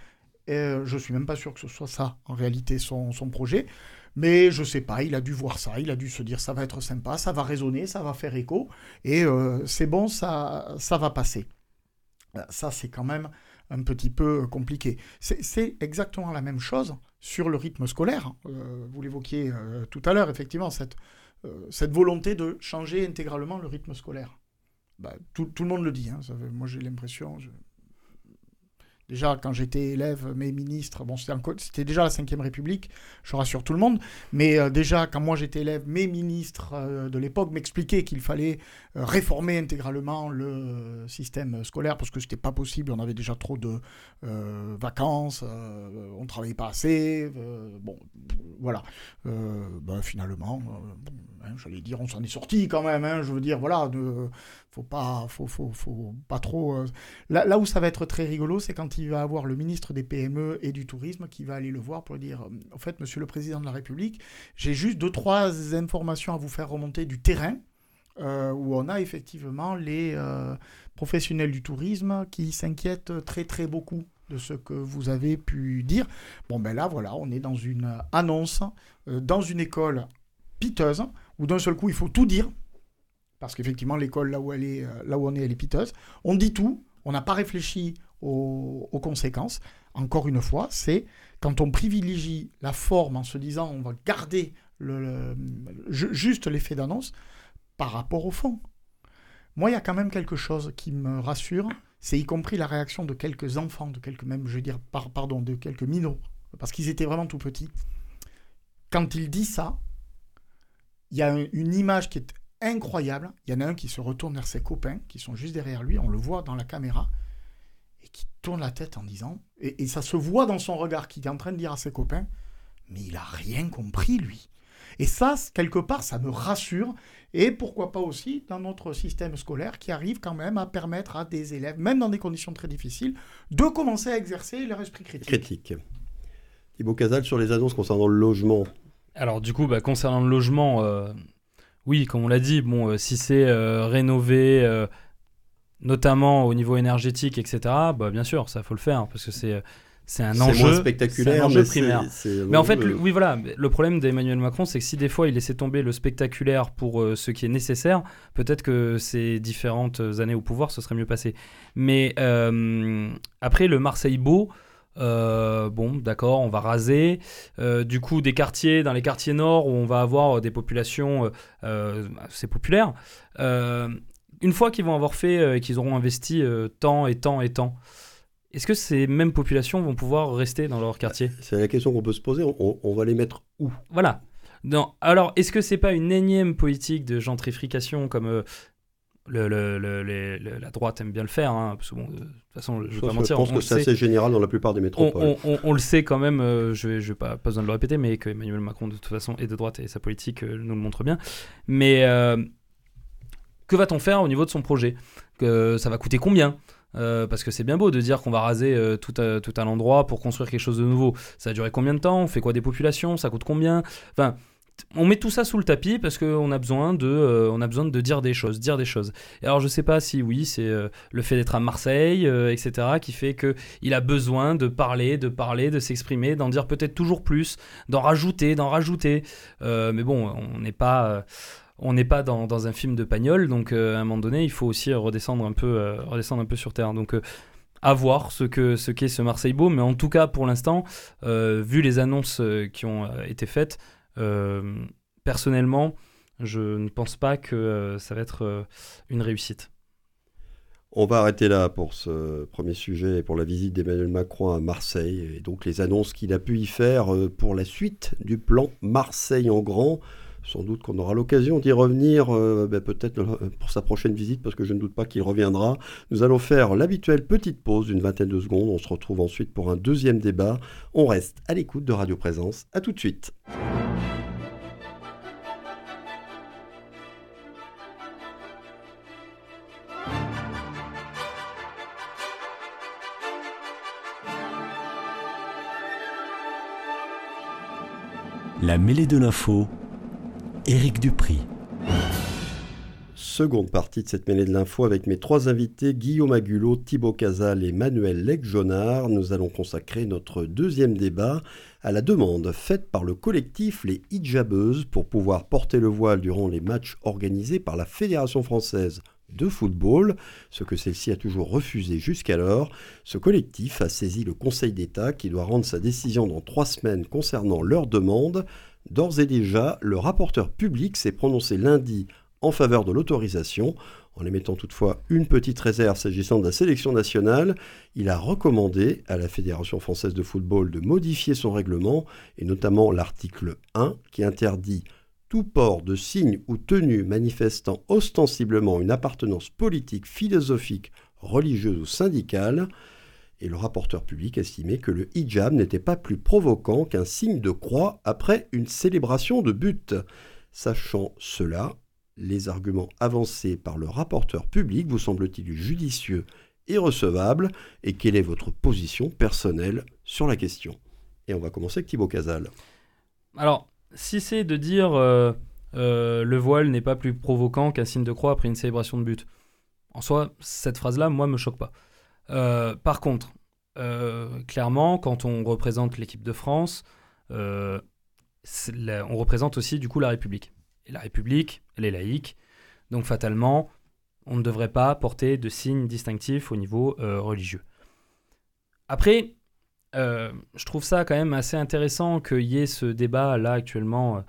Euh, je suis même pas sûr que ce soit ça, en réalité, son, projet. Mais je sais pas, il a dû voir ça, il a dû se dire ça va être sympa, ça va résonner, ça va faire écho, et euh, c'est bon, ça, ça va passer. Ça, c'est quand même un petit peu compliqué. C'est exactement la même chose sur le rythme scolaire. Euh, vous l'évoquiez euh, tout à l'heure, effectivement, cette, euh, volonté de changer intégralement le rythme scolaire. Bah, tout, tout, le monde le dit. Hein, moi, j'ai l'impression, Déjà, quand j'étais élève, mes ministres, bon, c'était déjà la Ve République, je rassure tout le monde, mais euh, déjà, quand moi j'étais élève, mes ministres euh, de l'époque m'expliquaient qu'il fallait euh, réformer intégralement le système scolaire parce que c'était pas possible, on avait déjà trop de vacances, on travaillait pas assez, bon, voilà. Ben, finalement, hein, j'allais dire, on s'en est sorti quand même, hein, je veux dire, voilà, ne faut pas, faut, pas trop. Là, là où ça va être très rigolo, c'est quand il va avoir le ministre des PME et du Tourisme qui va aller le voir pour dire En fait, monsieur le président de la République, j'ai juste deux, trois informations à vous faire remonter du terrain. Euh, où on a effectivement les euh, professionnels du tourisme qui s'inquiètent très très beaucoup de ce que vous avez pu dire. Bon ben là voilà, on est dans une annonce, euh, dans une école piteuse, où d'un seul coup il faut tout dire, parce qu'effectivement l'école là où elle est, là où on est, elle est piteuse. On dit tout, on n'a pas réfléchi aux, conséquences. Encore une fois, c'est quand on privilégie la forme en se disant on va garder juste l'effet d'annonce par rapport au fond. Moi, il y a quand même quelque chose qui me rassure, c'est y compris la réaction de quelques enfants, de quelques même, je veux pardon, de quelques minots, parce qu'ils étaient vraiment tout petits. Quand il dit ça, il y a une image qui est incroyable. Il y en a un qui se retourne vers ses copains, qui sont juste derrière lui, on le voit dans la caméra, et qui tourne la tête en disant, et, ça se voit dans son regard, qu'il est en train de dire à ses copains, mais il a rien compris, lui. Et ça, quelque part, ça me rassure. Et pourquoi pas aussi dans notre système scolaire qui arrive quand même à permettre à des élèves, même dans des conditions très difficiles, de commencer à exercer leur esprit critique. Critique. Thibaut Casal sur les annonces concernant le logement. Alors du coup, bah, concernant le logement, euh, oui, comme on l'a dit, bon, euh, si c'est euh, rénové, notamment au niveau énergétique, etc., bah, bien sûr, ça faut le faire parce que c'est c'est un enjeu spectaculaire, un enjeu primaire. Mais en fait, oui, voilà, le problème d'Emmanuel Macron, c'est que si des fois il laissait tomber le spectaculaire pour ce qui est nécessaire, peut-être que ces différentes années au pouvoir, ce serait mieux passé. Mais après, le Marseille beau. Euh, bon, d'accord, on va raser. Euh, du coup, des quartiers, dans les quartiers nord, où on va avoir des populations euh, assez populaires, une fois qu'ils vont avoir fait et qu'ils auront investi tant et tant et tant, est-ce que ces mêmes populations vont pouvoir rester dans leur quartier? C'est la question qu'on peut se poser. On, on, va les mettre où? Voilà. Non. Alors, est-ce que c'est pas une énième politique de gentrification comme le, la droite aime bien le faire, hein, parce que bon, de toute façon, je vais pas mentir. Je pense que c'est assez général dans la plupart des métropoles. On, le sait quand même, euh, je n'ai pas, pas, besoin de le répéter, mais que Emmanuel Macron, de toute façon, est de droite et sa politique euh, nous le montre bien. Mais euh, que va-t-on faire au niveau de son projet? Que Ça va coûter combien? Parce que c'est bien beau de dire qu'on va raser tout, tout un endroit pour construire quelque chose de nouveau. Ça a duré combien de temps? On fait quoi des populations? Ça coûte combien? Enfin, on met tout ça sous le tapis parce qu'on a besoin de, euh, on a besoin de dire des choses, dire des choses. Et alors je sais pas si oui, c'est euh, le fait d'être à Marseille, euh, etc., qui fait que il a besoin de parler, de parler, de s'exprimer, d'en dire peut-être toujours plus, d'en rajouter, d'en rajouter. mais bon, on n'est pas on n'est pas dans, un film de Pagnol, donc à un moment donné, il faut aussi redescendre un peu, redescendre un peu sur terre. Donc à voir ce que ce qu'est ce Marseille beau, mais en tout cas pour l'instant, vu les annonces qui ont été faites, euh, personnellement, je ne pense pas que euh, ça va être euh, une réussite. On va arrêter là pour ce premier sujet et pour la visite d'Emmanuel Macron à Marseille et donc les annonces qu'il a pu y faire pour la suite du plan Marseille en grand. Sans doute qu'on aura l'occasion d'y revenir, ben, peut-être pour sa prochaine visite, parce que je ne doute pas qu'il reviendra. Nous allons faire l'habituelle petite pause d'une vingtaine de secondes. On se retrouve ensuite pour un deuxième débat. On reste à l'écoute de Radio Présence. A tout de suite. La mêlée de l'info, Éric Dupri. Seconde partie de cette mêlée de l'info avec mes trois invités, Guillaume Agulot, Thibaut Casal et Manuel Legjonard. Nous allons consacrer notre deuxième débat à la demande faite par le collectif Les Hijabeuses pour pouvoir porter le voile durant les matchs organisés par la Fédération française de football, ce que celle-ci a toujours refusé jusqu'alors. Ce collectif a saisi le Conseil d'État qui doit rendre sa décision dans trois semaines concernant leur demande. D'ores et déjà, le rapporteur public s'est prononcé lundi en faveur de l'autorisation, en émettant toutefois une petite réserve s'agissant de la sélection nationale. Il a recommandé à la Fédération française de football de modifier son règlement, et notamment l'article 1 qui interdit tout port de signes ou tenues manifestant ostensiblement une appartenance politique, philosophique, religieuse ou syndicale, et le rapporteur public estimait que le hijab n'était pas plus provoquant qu'un signe de croix après une célébration de but. Sachant cela, les arguments avancés par le rapporteur public vous semblent-ils judicieux et recevables Et quelle est votre position personnelle sur la question? Et on va commencer avec Thibaut Casal. Alors, si c'est de dire euh, euh, le voile n'est pas plus provoquant qu'un signe de croix après une célébration de but, en soi, cette phrase-là, moi, me choque pas. Euh, par contre, clairement, quand on représente l'équipe de France, on représente aussi du coup la République. Et la République, elle est laïque, donc fatalement, on ne devrait pas porter de signes distinctifs au niveau religieux. Après, euh, je trouve ça quand même assez intéressant qu'il y ait ce débat là actuellement, euh,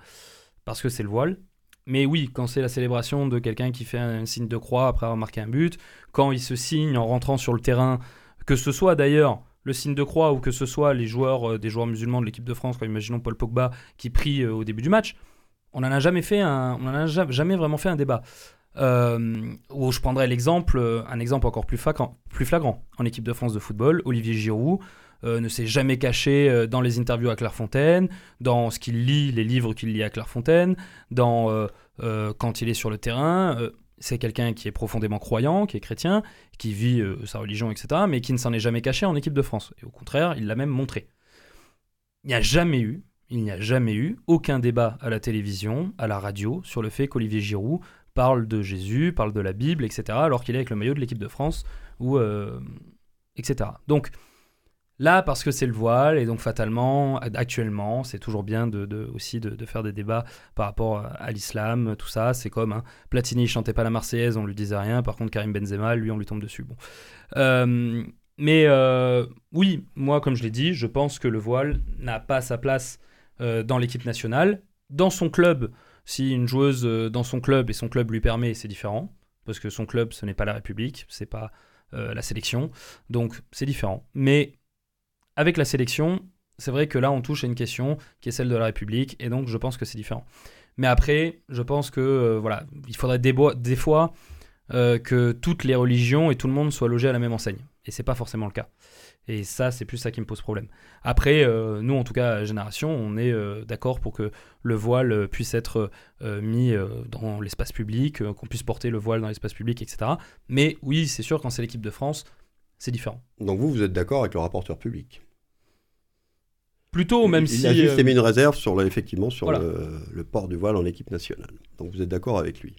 parce que c'est le voile. Mais oui, quand c'est la célébration de quelqu'un qui fait un, signe de croix après avoir marqué un but, quand il se signe en rentrant sur le terrain, que ce soit d'ailleurs le signe de croix ou que ce soit les joueurs, euh, des joueurs musulmans de l'équipe de France, comme imaginons Paul Pogba qui prie au début du match, on n'en a jamais fait un, on a jamais vraiment fait un débat. où je prendrais l'exemple, un exemple encore plus, plus flagrant en équipe de France de football, Olivier Giroud, ne s'est jamais caché dans les interviews à Clairefontaine, dans ce qu'il lit, les livres qu'il lit à Clairefontaine, dans quand il est sur le terrain c'est quelqu'un qui est profondément croyant, qui est chrétien, qui vit sa religion, etc., mais qui ne s'en est jamais caché en équipe de France. Et au contraire, il l'a même montré. Il n'y a jamais eu, il n'y a jamais eu aucun débat à la télévision, à la radio, sur le fait qu'Olivier Giroud parle de Jésus, parle de la Bible, etc., alors qu'il est avec le maillot de l'équipe de France, ou, euh, etc. Donc là, parce que c'est le voile, et donc fatalement, actuellement, c'est toujours bien de, aussi de, faire des débats par rapport à l'islam, tout ça. C'est comme hein, Platini chantait pas la Marseillaise, on lui disait rien. Par contre, Karim Benzema, lui, on lui tombe dessus. Bon. Euh, mais euh, oui, moi, comme je l'ai dit, je pense que le voile n'a pas sa place dans l'équipe nationale. Dans son club, si une joueuse euh, dans son club et son club lui permet, c'est différent. Parce que son club, ce n'est pas la République, c'est pas euh, la sélection. Donc c'est différent. Mais avec la sélection, c'est vrai que là, on touche à une question qui est celle de la République. Et donc je pense que c'est différent. Mais après, je pense que euh, voilà, il faudrait des, fois que toutes les religions et tout le monde soient logés à la même enseigne. Et c'est pas forcément le cas. Et ça, c'est plus ça qui me pose problème. Après, euh, nous, en tout cas, Génération, on est euh, d'accord pour que le voile puisse être euh, mis dans l'espace public, qu'on puisse porter le voile dans l'espace public, etc. Mais oui, c'est sûr, quand c'est l'équipe de France, c'est différent. Donc vous, vous êtes d'accord avec le rapporteur public Plutôt, même si... Il a juste émis une réserve sur, effectivement, sur le, le port du voile en équipe nationale. Donc vous êtes d'accord avec lui.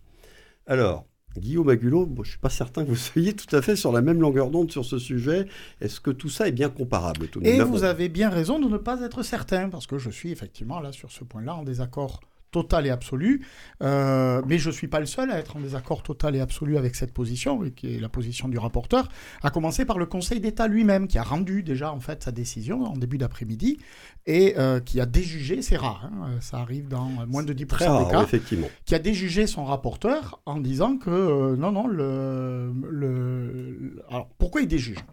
Alors, Guillaume Agulot, je ne suis pas certain que vous <laughs> soyez tout à fait sur la même longueur d'onde sur ce sujet. Est-ce que tout ça est bien comparable tout Et vous avez bien raison de ne pas être certain, parce que je suis effectivement là sur ce point-là en désaccord total et absolu. Euh, mais je ne suis pas le seul à être en désaccord total et absolu avec cette position, qui est la position du rapporteur, à commencer par le Conseil d'État lui-même, qui a rendu déjà en fait sa décision en début d'après-midi et euh, qui a déjugé, c'est rare, hein, ça arrive dans moins de 10% des cas, effectivement. qui a déjugé son rapporteur en disant que euh, non, non, le, le... Alors pourquoi il déjuge?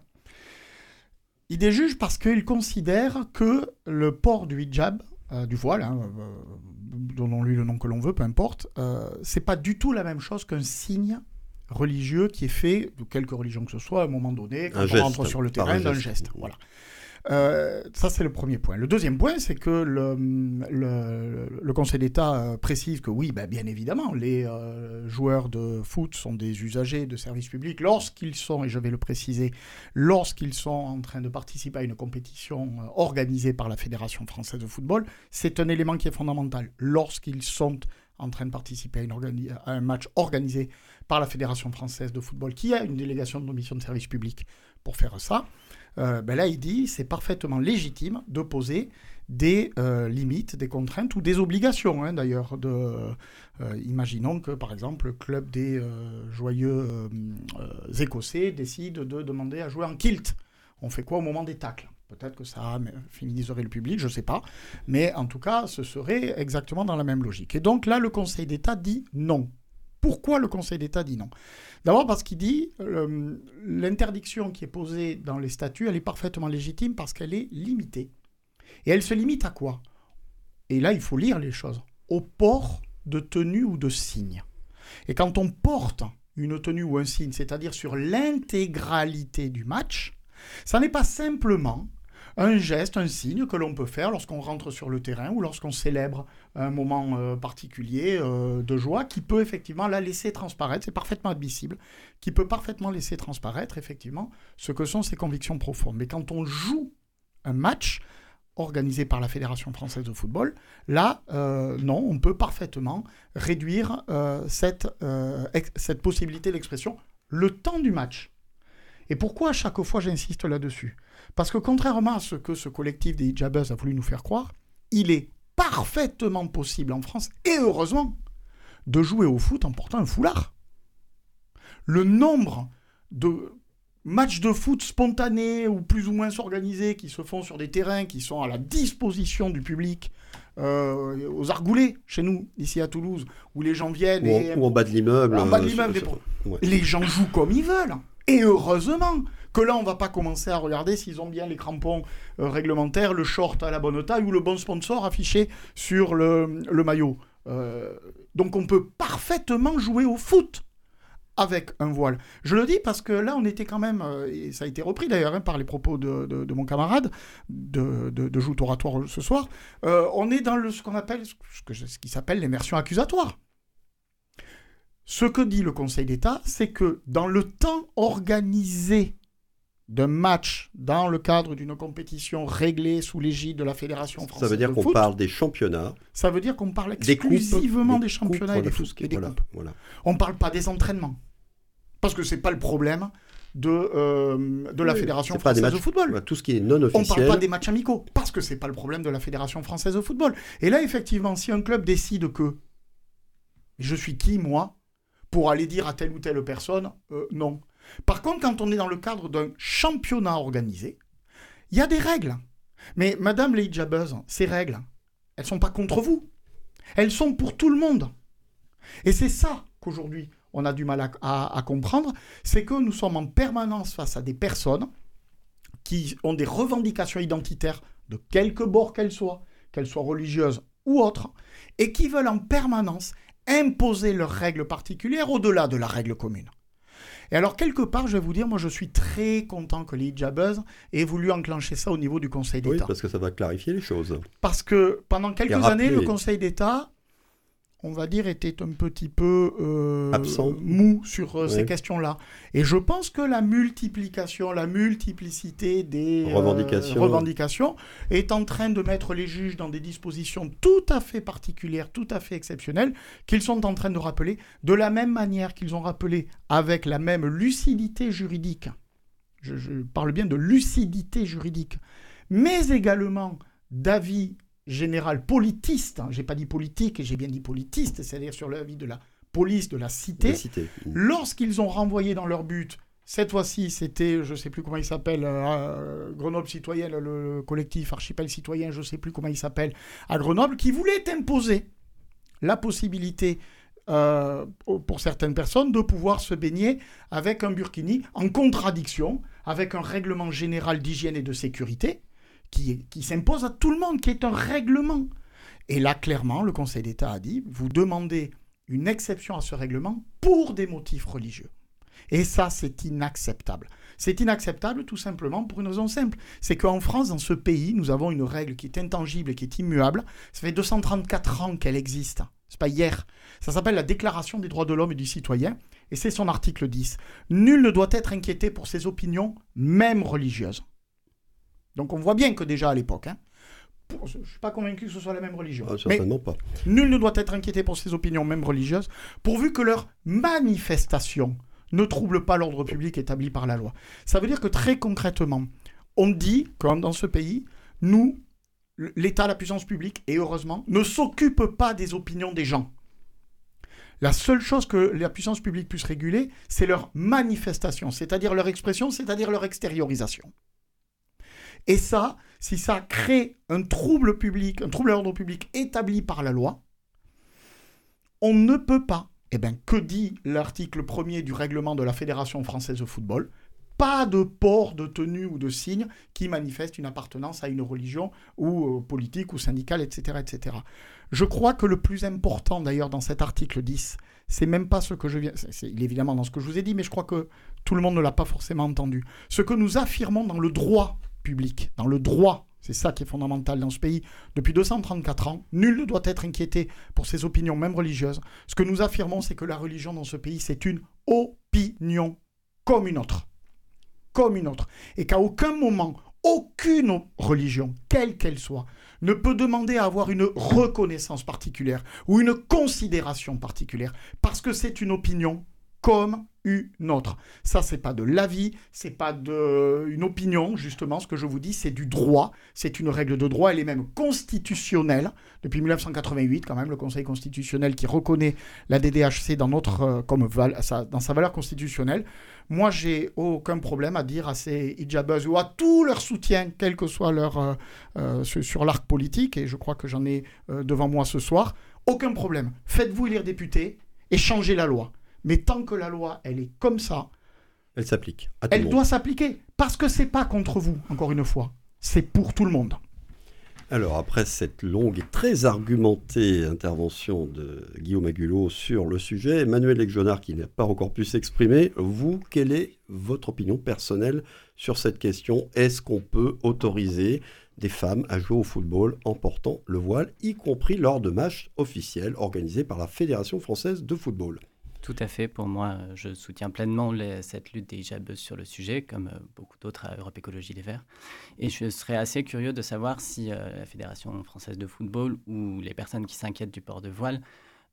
Il déjuge parce qu'il considère que le port du hijab, du voile, hein, donnons-lui le nom que l'on veut, peu importe, euh, c'est pas du tout la même chose qu'un signe religieux qui est fait, de quelque religion que ce soit, à un moment donné, quand on rentre sur le terrain, d'un geste. Voilà. Euh, ça, c'est le premier point. Le deuxième point, c'est que le, Conseil d'État euh, précise que oui, ben, bien évidemment, les euh, joueurs de foot sont des usagers de services publics lorsqu'ils sont, et je vais le préciser, lorsqu'ils sont en train de participer à une compétition organisée par la Fédération française de football. C'est un élément qui est fondamental. Lorsqu'ils sont en train de participer à, une à, un match organisé par la Fédération française de football, qui a une délégation de mission de service public pour faire ça. Euh, ben là, il dit c'est parfaitement légitime de poser des euh, limites, des contraintes ou des obligations, hein, d'ailleurs. Euh, imaginons que, par exemple, le club des joyeux Écossais décide de demander à jouer en kilt. On fait quoi au moment des tacles? Peut-être que ça féminiserait le public, je ne sais pas. Mais en tout cas, ce serait exactement dans la même logique. Et donc là, le Conseil d'État dit non. Pourquoi le Conseil d'État dit non? D'abord parce qu'il dit l'interdiction qui est posée dans les statuts, elle est parfaitement légitime parce qu'elle est limitée. Et elle se limite à quoi? Et là, il faut lire les choses. Au port de tenue ou de signe. Et quand on porte une tenue ou un signe, c'est-à-dire sur l'intégralité du match, ça n'est pas simplement un geste, un signe que l'on peut faire lorsqu'on rentre sur le terrain ou lorsqu'on célèbre un moment euh, particulier euh, de joie qui peut effectivement la laisser transparaître, c'est parfaitement admissible, qui peut parfaitement laisser transparaître effectivement ce que sont ses convictions profondes. Mais quand on joue un match organisé par la Fédération française de football, là, euh, non, on peut parfaitement réduire cette, cette possibilité d'expression le temps du match. Et pourquoi à chaque fois j'insiste là-dessus? Parce que contrairement à ce que ce collectif des hijabers a voulu nous faire croire, il est parfaitement possible en France, et heureusement, de jouer au foot en portant un foulard. Le nombre de matchs de foot spontanés ou plus ou moins organisés qui se font sur des terrains qui sont à la disposition du public, euh, aux Argoulets, chez nous, ici à Toulouse, où les gens viennent. Ou, en, bas de l'immeuble. En bas de l'immeuble. Les gens jouent comme ils veulent. Et heureusement que là, on va pas commencer à regarder s'ils ont bien les crampons euh, réglementaires, le short à la bonne taille ou le bon sponsor affiché sur le, maillot. Euh, donc on peut parfaitement jouer au foot avec un voile. Je le dis parce que là, on était quand même, euh, et ça a été repris d'ailleurs hein, par les propos de, mon camarade de, de, joute oratoire ce soir, on est dans le, ce qu'on appelle, ce, ce qui s'appelle l'immersion accusatoire. Ce que dit le Conseil d'État, c'est que dans le temps organisé d'un match dans le cadre d'une compétition réglée sous l'égide de la Fédération française. Ça veut dire qu'on parle des championnats. Ça veut dire qu'on parle exclusivement des, championnats et des, coupes, et des coupes. On ne parle pas des entraînements. Parce que ce n'est pas le problème de, euh, de la Fédération française de football. Tout ce qui est non officiel. On ne parle pas des matchs amicaux, parce que ce n'est pas le problème de la Fédération française de football. Et là, effectivement, si un club décide que je suis qui, moi, pour aller dire à telle ou telle personne, euh, non. Par contre, quand on est dans le cadre d'un championnat organisé, il y a des règles. Mais Madame Leïdja Buzz, ces règles, elles sont pas contre vous. Elles sont pour tout le monde. Et c'est ça qu'aujourd'hui, on a du mal à, comprendre, c'est que nous sommes en permanence face à des personnes qui ont des revendications identitaires de quelque bord qu'elles soient, qu'elles soient religieuses ou autres, et qui veulent en permanence imposer leurs règles particulières au-delà de la règle commune. Et alors, quelque part, je vais vous dire, moi, je suis très content que l'Ijabuzz ait voulu enclencher ça au niveau du Conseil d'État. Oui, parce que ça va clarifier les choses. Parce que pendant quelques années, le Conseil d'État on va dire, était un petit peu euh, Absent. mou sur euh, ces questions-là. Et je pense que la multiplication, la multiplicité des euh, revendications. revendications est en train de mettre les juges dans des dispositions tout à fait particulières, tout à fait exceptionnelles, qu'ils sont en train de rappeler, de la même manière qu'ils ont rappelé avec la même lucidité juridique. je parle bien de lucidité juridique, mais également d'avis général politiste, hein, j'ai pas dit politique, j'ai bien dit politiste, c'est-à-dire sur l'avis de la police de la cité, lorsqu'ils ont renvoyé dans leur but, cette fois-ci c'était, je sais plus comment il s'appelle, euh, Grenoble citoyenne, le, collectif Archipel citoyen, je sais plus comment il s'appelle, à Grenoble, qui voulait imposer la possibilité euh, pour certaines personnes de pouvoir se baigner avec un burkini en contradiction avec un règlement général d'hygiène et de sécurité qui, s'impose à tout le monde, qui est un règlement. Et là, clairement, le Conseil d'État a dit, vous demandez une exception à ce règlement pour des motifs religieux. Et ça, c'est inacceptable. C'est inacceptable tout simplement pour une raison simple. C'est qu'en France, dans ce pays, nous avons une règle qui est intangible et qui est immuable. Ça fait 234 ans qu'elle existe. C'est pas hier. Ça s'appelle la Déclaration des droits de l'homme et du citoyen. Et c'est son article 10. Nul ne doit être inquiété pour ses opinions, même religieuses. Donc on voit bien que déjà à l'époque, hein, je ne suis pas convaincu que ce soit la même religion. Ah, certainement pas. Nul ne doit être inquiété pour ses opinions, même religieuses, pourvu que leur manifestation ne trouble pas l'ordre public établi par la loi. Ça veut dire que très concrètement, on dit, comme dans ce pays, nous, l'État, la puissance publique, et heureusement, ne s'occupe pas des opinions des gens. La seule chose que la puissance publique puisse réguler, c'est leur manifestation, c'est-à-dire leur expression, c'est-à-dire leur extériorisation. Et ça, si ça crée un trouble public, un trouble à l'ordre public établi par la loi, on ne peut pas. Eh bien, que dit l'article 1 du règlement de la Fédération française de football Pas de port de tenue ou de signe qui manifeste une appartenance à une religion ou euh, politique ou syndicale, etc., etc. Je crois que le plus important d'ailleurs dans cet article 10, c'est même pas ce que je viens. C'est évidemment dans ce que je vous ai dit, mais je crois que tout le monde ne l'a pas forcément entendu. Ce que nous affirmons dans le droit dans le droit. C'est ça qui est fondamental dans ce pays. Depuis 234 ans, nul ne doit être inquiété pour ses opinions, même religieuses. Ce que nous affirmons, c'est que la religion dans ce pays, c'est une opinion comme une autre. Comme une autre. Et qu'à aucun moment, aucune religion, quelle qu'elle soit, ne peut demander à avoir une reconnaissance particulière ou une considération particulière, parce que c'est une opinion comme une autre. Ça, c'est pas de l'avis, c'est pas de une opinion, justement. Ce que je vous dis, c'est du droit. C'est une règle de droit. Elle est même constitutionnelle depuis 1988, quand même, le Conseil constitutionnel qui reconnaît la DDHC dans notre euh, comme dans sa valeur constitutionnelle. Moi, j'ai aucun problème à dire à ces hijabeuses ou à tout leur soutien, quel que soit leur euh, euh, sur l'arc politique, et je crois que j'en ai devant moi ce soir. Aucun problème. Faites-vous élire député et changez la loi. Mais tant que la loi, elle est comme ça, elle s'applique. Elle doit s'appliquer parce que c'est pas contre vous, encore une fois, c'est pour tout le monde. Alors, après cette longue et très argumentée intervention de Guillaume Agulot sur le sujet, Emmanuel Legionard, qui n'a pas encore pu s'exprimer, vous, quelle est votre opinion personnelle sur cette question? Est-ce qu'on peut autoriser des femmes à jouer au football en portant le voile, y compris lors de matchs officiels organisés par la Fédération française de football? Tout à fait. Pour moi, je soutiens pleinement cette lutte des hijabeuses sur le sujet, comme euh, beaucoup d'autres à Europe Écologie Les Verts. Et je serais assez curieux de savoir si euh, la Fédération française de football ou les personnes qui s'inquiètent du port de voile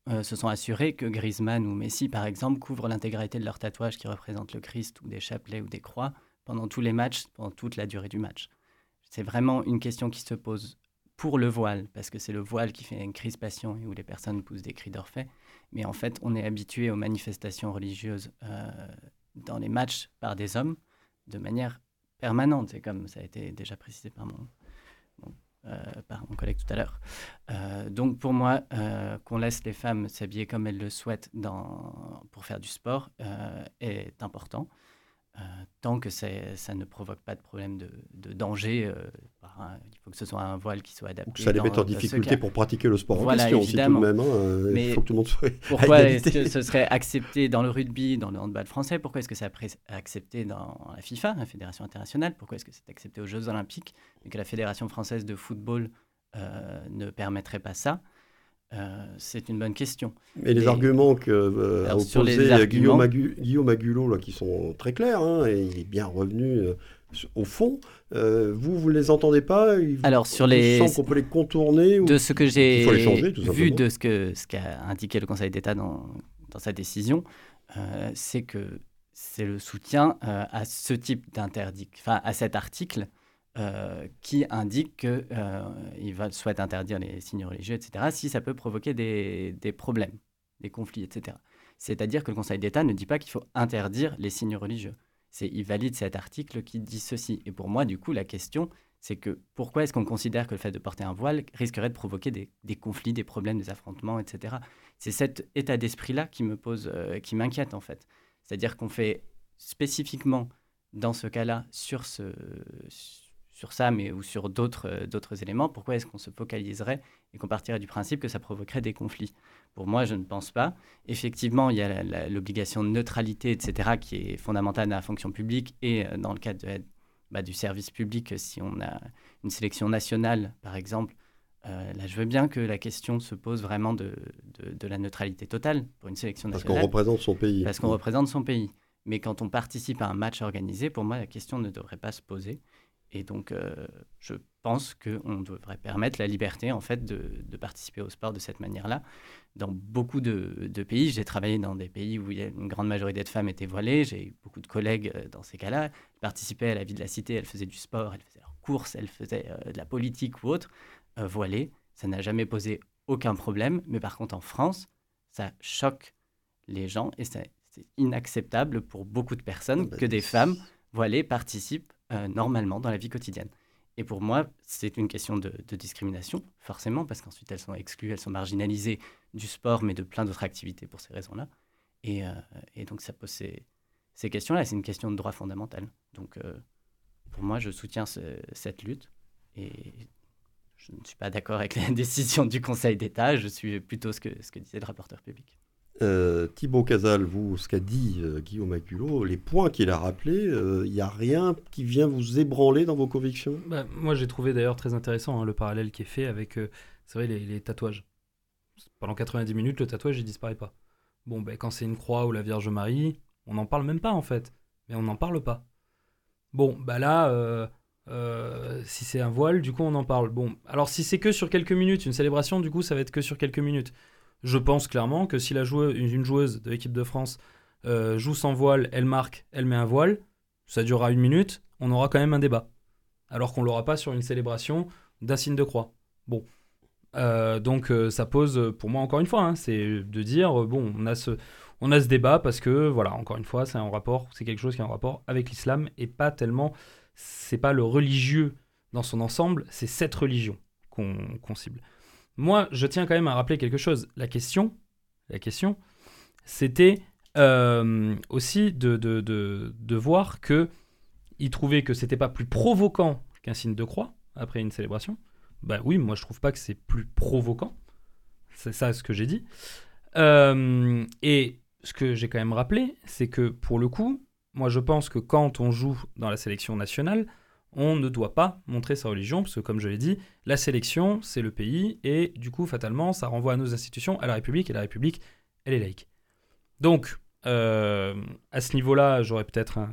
euh, se sont assurées que Griezmann ou Messi, par exemple, couvrent l'intégralité de leurs tatouages qui représentent le Christ ou des chapelets ou des croix pendant tous les matchs, pendant toute la durée du match. C'est vraiment une question qui se pose pour le voile, parce que c'est le voile qui fait une crispation et où les personnes poussent des cris d'orphée. Mais en fait, on est habitué aux manifestations religieuses euh, dans les matchs par des hommes de manière permanente, et comme ça a été déjà précisé par mon, euh, par mon collègue tout à l'heure. Euh, donc pour moi, qu'on laisse les femmes s'habiller comme elles le souhaitent pour faire du sport est important. Euh, tant que ça ne provoque pas de problème de, danger, euh, il faut que ce soit un voile qui soit adapté. Que ça les mette en difficulté pour pratiquer le sport en question évidemment. tout de même. Hein, Mais il faut que tout le monde soit Pourquoi est-ce que ce serait accepté dans le rugby, dans le handball français? Pourquoi est-ce que c'est accepté dans la FIFA, la Fédération internationale? Pourquoi est-ce que c'est accepté aux Jeux olympiques et que la Fédération française de football euh, ne permettrait pas ça? Euh, c'est une bonne question. Mais les arguments que euh, a opposé Guillaume, Guillaume Agulot, là, qui sont très clairs, hein, et il est bien revenu euh, au fond, vous, vous ne les entendez pas Alors, sur les... qu'on peut les contourner De ce que j'ai vu de ce qu'a ce qu'a indiqué le Conseil d'État dans, dans, sa décision, c'est que c'est le soutien à ce type d'interdit, enfin à cet article euh, qui indique qu'il euh, souhaite interdire les signes religieux, etc., si ça peut provoquer des, problèmes, des conflits, etc. C'est-à-dire que le Conseil d'État ne dit pas qu'il faut interdire les signes religieux. Il valide cet article qui dit ceci. Et pour moi, du coup, la question, c'est que pourquoi est-ce qu'on considère que le fait de porter un voile risquerait de provoquer des, conflits, des problèmes, des affrontements, etc. C'est cet état d'esprit-là qui me pose, euh, qui m'inquiète en fait. C'est-à-dire qu'on fait spécifiquement dans ce cas-là sur ce, ça, mais ou sur d'autres euh, d'autres éléments, pourquoi est-ce qu'on se focaliserait et qu'on partirait du principe que ça provoquerait des conflits? Pour moi, je ne pense pas. Effectivement, il y a l'obligation de neutralité, etc., qui est fondamentale dans la fonction publique et euh, dans le cadre de, bah, du service public, si on a une sélection nationale, par exemple. Euh, là, je veux bien que la question se pose vraiment de, de, la neutralité totale pour une sélection nationale. Parce qu'on représente son pays. Parce qu'on représente son pays. Mais quand on participe à un match organisé, pour moi, la question ne devrait pas se poser. Et donc, euh, je pense qu'on devrait permettre la liberté, en fait, de, participer au sport de cette manière-là. Dans beaucoup de, pays, j'ai travaillé dans des pays où une grande majorité de femmes étaient voilées. J'ai eu beaucoup de collègues euh, dans ces cas-là. Elles participaient à la vie de la cité, elles faisaient du sport, elles faisaient leurs courses, elles faisaient euh, de la politique ou autre, voilées. Ça n'a jamais posé aucun problème. Mais par contre, en France, ça choque les gens et c'est inacceptable pour beaucoup de personnes ah bah, que des femmes voilées participent euh, normalement dans la vie quotidienne. Et pour moi, c'est une question de, discrimination, forcément, parce qu'ensuite elles sont exclues, elles sont marginalisées du sport, mais de plein d'autres activités pour ces raisons-là. Et, euh, donc ça pose ces, questions-là, c'est une question de droit fondamental. Donc euh, pour moi, je soutiens cette lutte et je ne suis pas d'accord avec la <laughs> décision du Conseil d'État, je suis plutôt ce que, ce que disait le rapporteur public. Euh, Thibaut Casal, vous, ce qu'a dit euh, Guillaume Aculot, les points qu'il a rappelés, il euh, n'y a rien qui vient vous ébranler dans vos convictions? Bah, Moi, j'ai trouvé d'ailleurs très intéressant hein, le parallèle qui est fait avec, les, tatouages. Pendant 90 minutes, le tatouage, il disparaît pas. Bon, ben, quand c'est une croix ou la Vierge Marie, on n'en parle même pas, en fait. Mais on n'en parle pas. Bon, bah là, si c'est un voile, du coup, on en parle. Bon, alors si c'est que sur quelques minutes, une célébration, du coup, ça va être que sur quelques minutes. Je pense clairement que si une joueuse de l'équipe de France euh, joue sans voile, elle marque, elle met un voile, ça durera une minute, on aura quand même un débat. Alors qu'on l'aura pas sur une célébration d'un signe de croix. Bon. Euh, donc euh, ça pose, pour moi encore une fois, hein, c'est de dire, bon, on a, ce, on a ce débat parce que, voilà, encore une fois, c'est un rapport, c'est quelque chose qui a un rapport avec l'islam et pas tellement, c'est pas le religieux dans son ensemble, c'est cette religion qu'on cible. Moi, je tiens quand même à rappeler quelque chose. La question, la question, c'était euh, aussi de, voir que il trouvait que c'était pas plus provoquant qu'un signe de croix après une célébration. Bah oui, moi je trouve pas que c'est plus provoquant. C'est ça ce que j'ai dit. Euh, et ce que j'ai quand même rappelé, c'est que pour le coup, moi je pense que quand on joue dans la sélection nationale, on ne doit pas montrer sa religion, parce que comme je l'ai dit, la sélection, c'est le pays, et du coup, fatalement, ça renvoie à nos institutions, à la République, et la République, elle est laïque. Donc, euh, à ce niveau-là, j'aurais peut-être un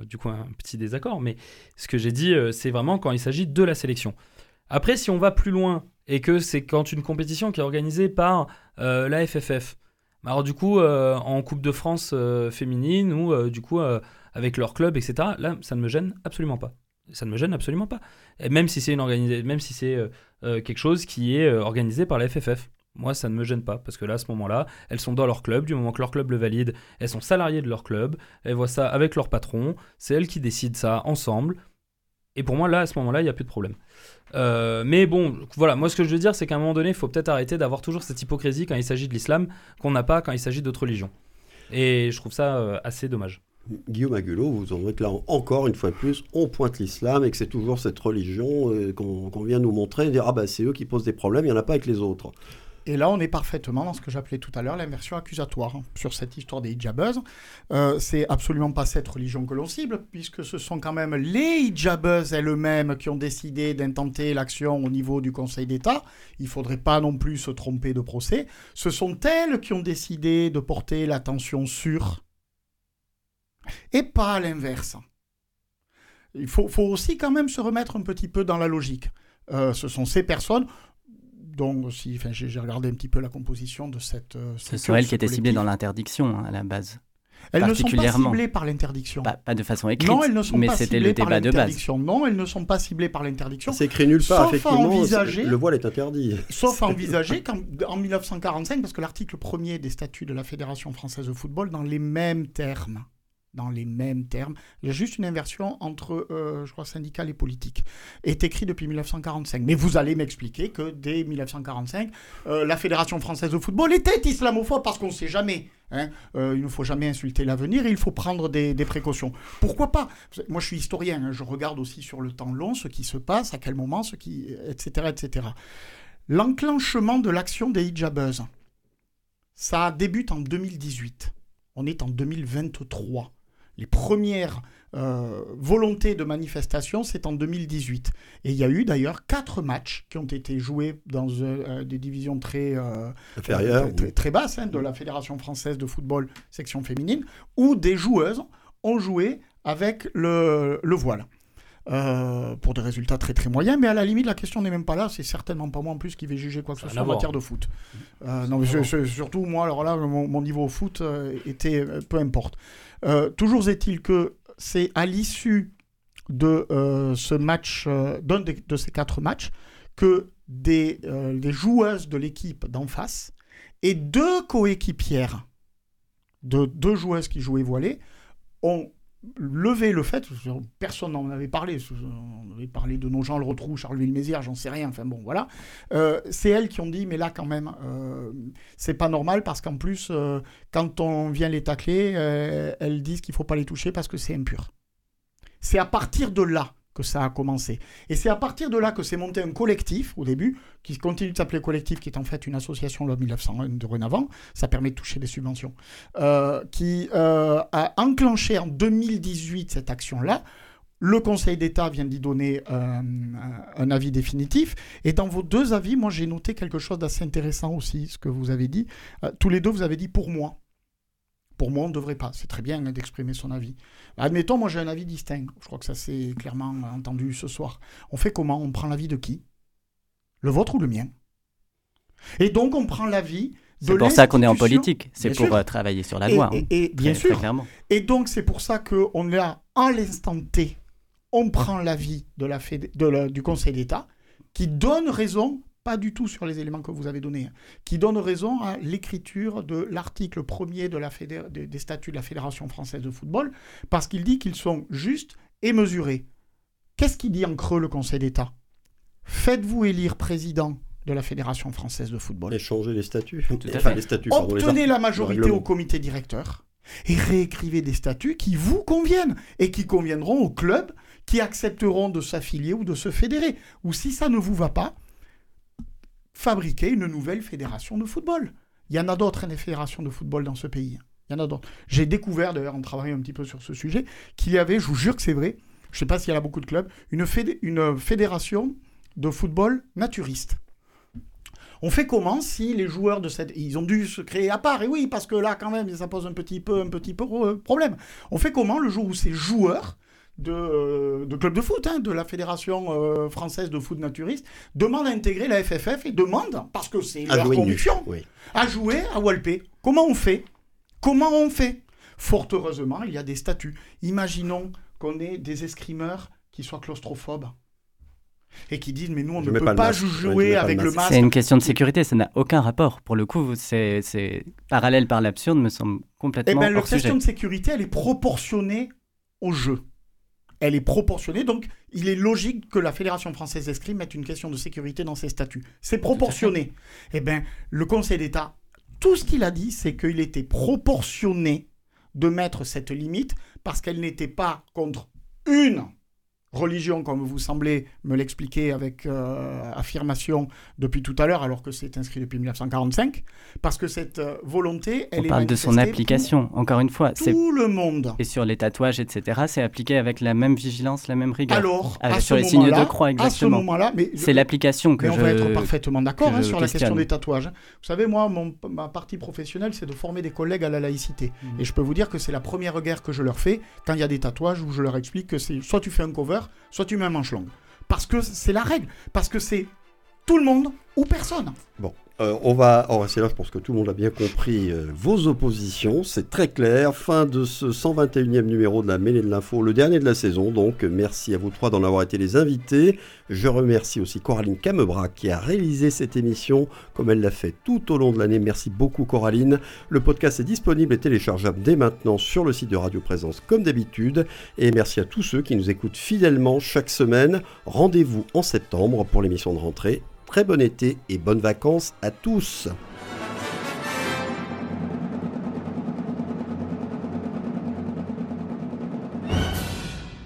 petit désaccord, mais ce que j'ai dit, euh, c'est vraiment quand il s'agit de la sélection. Après, si on va plus loin, et que c'est quand une compétition qui est organisée par euh, la FFF, bah, alors du coup, en Coupe de France féminine, ou du coup, avec leur club, etc., là, ça ne me gêne absolument pas ça ne me gêne absolument pas. Et même si c'est une même si c'est euh, euh, quelque chose qui est euh, organisé par la FFF. Moi, ça ne me gêne pas, parce que là, à ce moment-là, elles sont dans leur club, du moment que leur club le valide, elles sont salariées de leur club, elles voient ça avec leur patron, c'est elles qui décident ça ensemble. Et pour moi, là, à ce moment-là, il n'y a plus de problème. mais bon, voilà, moi, ce que je veux dire, c'est qu'à un moment donné, il faut peut-être arrêter d'avoir toujours cette hypocrisie quand il s'agit de l'islam, qu'on n'a pas quand il s'agit d'autres religions. Et je trouve ça assez dommage. Guillaume Agulot, vous en êtes là encore une fois de plus, on pointe l'islam et que c'est toujours cette religion euh, qu'on vient nous montrer et dire ah bah c'est eux qui posent des problèmes, il n'y en a pas avec les autres. Et là, on est parfaitement dans ce que j'appelais tout à l'heure l'inversion accusatoire hein, sur cette histoire des hijabeuses. Euh, c'est absolument pas cette religion que l'on cible, puisque ce sont quand même les hijabeuses elles-mêmes qui ont décidé d'intenter l'action au niveau du Conseil d'État. Il faudrait pas non plus se tromper de procès. Ce sont elles qui ont décidé de porter l'attention sur et pas à l'inverse. Il faut, aussi quand même se remettre un petit peu dans la logique. Euh, ce sont ces personnes dont aussi, enfin, j'ai regardé un petit peu la composition de cette. Euh, ce sont elles qui étaient ciblées dans l'interdiction hein, à la base. Elles ne sont pas ciblées par l'interdiction. Pas, de façon écrite. Non, elles ne sont mais le débat de base. Non, elles ne sont pas ciblées par l'interdiction. C'est écrit nulle part, effectivement. Envisager, le voile est interdit. Sauf à <laughs> envisager qu'en 1945, parce que l'article 1er des statuts de la Fédération française de football, dans les mêmes termes, dans les mêmes termes. Il y a juste une inversion entre, euh, je crois, syndical et politique. Est écrit depuis 1945. Mais vous allez m'expliquer que dès 1945, euh, la Fédération française de football était islamophobe parce qu'on ne sait jamais. Hein. Euh, il ne faut jamais insulter l'avenir et il faut prendre des, précautions. Pourquoi pas? Moi, je suis historien. Hein. je regarde aussi sur le temps long ce qui se passe, à quel moment, ce qui, etc., etc. L'enclenchement de l'action des hijabeuses, ça débute en 2018. On est en 2023 les premières euh, volontés de manifestation, c'est en 2018. Et il y a eu d'ailleurs quatre matchs qui ont été joués dans euh, des divisions très, euh, très, basses hein, de la Fédération française de football section féminine, où des joueuses ont joué avec le, voile. Pour des résultats très très moyens, mais à la limite la question n'est même pas là, c'est certainement pas moi en plus qui vais juger quoi que ce soit en matière de foot. non, surtout moi, alors là, mon, mon niveau au foot était peu importe. Euh, toujours est-il que c'est à l'issue de euh, ce match, euh, d'un de, ces quatre matchs, que des, des joueuses de l'équipe d'en face et deux coéquipières de deux joueuses qui jouaient voilées ont levé le fait, personne n'en avait parlé, on avait parlé de nos gens le retrou, Charles Villemézière, j'en sais rien, enfin bon voilà, euh, c'est elles qui ont dit mais là quand même euh, c'est pas normal parce qu'en plus euh, quand on vient les tacler, elles disent qu'il faut pas les toucher parce que c'est impur. C'est à partir de là que ça a commencé. Et c'est à partir de là que s'est monté un collectif, au début, qui continue de s'appeler collectif, qui est en fait une association loi 1901 de Renavant, ça permet de toucher des subventions, euh, qui euh, a enclenché en 2018 cette action-là. Le Conseil d'État vient d'y donner euh, un avis définitif. Et dans vos deux avis, moi j'ai noté quelque chose d'assez intéressant aussi, ce que vous avez dit. tous les deux, vous avez dit pour moi. Pour moi, on ne devrait pas. C'est très bien d'exprimer son avis. Admettons, moi j'ai un avis distinct. Je crois que ça s'est clairement entendu ce soir. On fait comment? On prend l'avis de qui? Le vôtre ou le mien? Et donc on prend l'avis de C'est pour ça qu'on est en politique. C'est pour euh, travailler sur la loi. Et, hein. bien sûr. et donc c'est pour ça qu'on est là, en l'instant T, on prend l'avis de la, de du Conseil d'État qui donne raison pas du tout sur les éléments que vous avez donnés, hein, qui donne raison à l'écriture de l'article premier de la des statuts de la Fédération française de football, parce qu'il dit qu'ils sont justes et mesurés. Qu'est-ce qu'il dit en creux le Conseil d'État? Faites-vous élire président de la Fédération française de football. Et changer les statuts. les statuts Obtenez la majorité au comité directeur et réécrivez des statuts qui vous conviennent et qui conviendront aux clubs qui accepteront de s'affilier ou de se fédérer. Ou si ça ne vous va pas, fabriquer une nouvelle fédération de football. Il y en a d'autres, hein, des fédérations de football dans ce pays. Il y en a d'autres. J'ai découvert, d'ailleurs, en travaillant un petit peu sur ce sujet, qu'il y avait, je vous jure que c'est vrai, je ne sais pas s'il y en a beaucoup de clubs, une, une fédération de football naturiste. On fait comment si les joueurs de cette... Ils ont dû se créer à part, et oui, parce que là, quand même, ça pose un petit peu, un petit peu euh, problème. On fait comment le jour où ces joueurs de, euh, de club de foot, hein, de la Fédération euh, française de foot naturiste, demandent à intégrer la FFF et demandent, parce que c'est leur conviction, à jouer à Walpé. Comment on fait? Comment on fait? Fort heureusement, il y a des statuts. Imaginons qu'on ait des escrimeurs qui soient claustrophobes et qui disent mais nous on ne peut pas, jouer avec le masque. C'est une question de sécurité, ça n'a aucun rapport. Pour le coup, c'est parallèle par l'absurde, me semble complètement. Eh bien, la question de sécurité, elle est proportionnée au jeu. Elle est proportionnée, donc il est logique que la Fédération française d'escrime mette une question de sécurité dans ses statuts. C'est proportionné. Eh bien, le Conseil d'État, tout ce qu'il a dit, c'est qu'il était proportionné de mettre cette limite parce qu'elle n'était pas contre une religion, comme vous semblez me l'expliquer avec euh, affirmation depuis tout à l'heure, alors que c'est inscrit depuis 1945, parce que cette euh, volonté, elle On parle de son application, encore une fois. Tout le monde. Et sur les tatouages, etc., c'est appliqué avec la même vigilance, la même rigueur. Alors, avec, sur les signes de croix, exactement. À ce moment-là, mais c'est l'application que mais je. on va être parfaitement d'accord hein, sur la question des tatouages. Vous savez, moi, mon, ma partie professionnelle, c'est de former des collègues à la laïcité. Mmh. Et je peux vous dire que c'est la première guerre que je leur fais quand il y a des tatouages où je leur explique que c'est soit tu fais un cover, soit tu mets un manche. Parce que c'est la règle. Parce que c'est tout le monde ou personne. Bon, euh, on va, on va c'est là, je pense que tout le monde a bien compris euh, vos oppositions, c'est très clair. Fin de ce 121e numéro de la mêlée de l'info, le dernier de la saison. Donc, merci à vous trois d'en avoir été les invités. Je remercie aussi Coraline Camebras qui a réalisé cette émission comme elle l'a fait tout au long de l'année. Merci beaucoup Coraline. Le podcast est disponible et téléchargeable dès maintenant sur le site de Radio Présence comme d'habitude. Et merci à tous ceux qui nous écoutent fidèlement chaque semaine. Rendez-vous en septembre pour l'émission de rentrée Très bon été et bonnes vacances à tous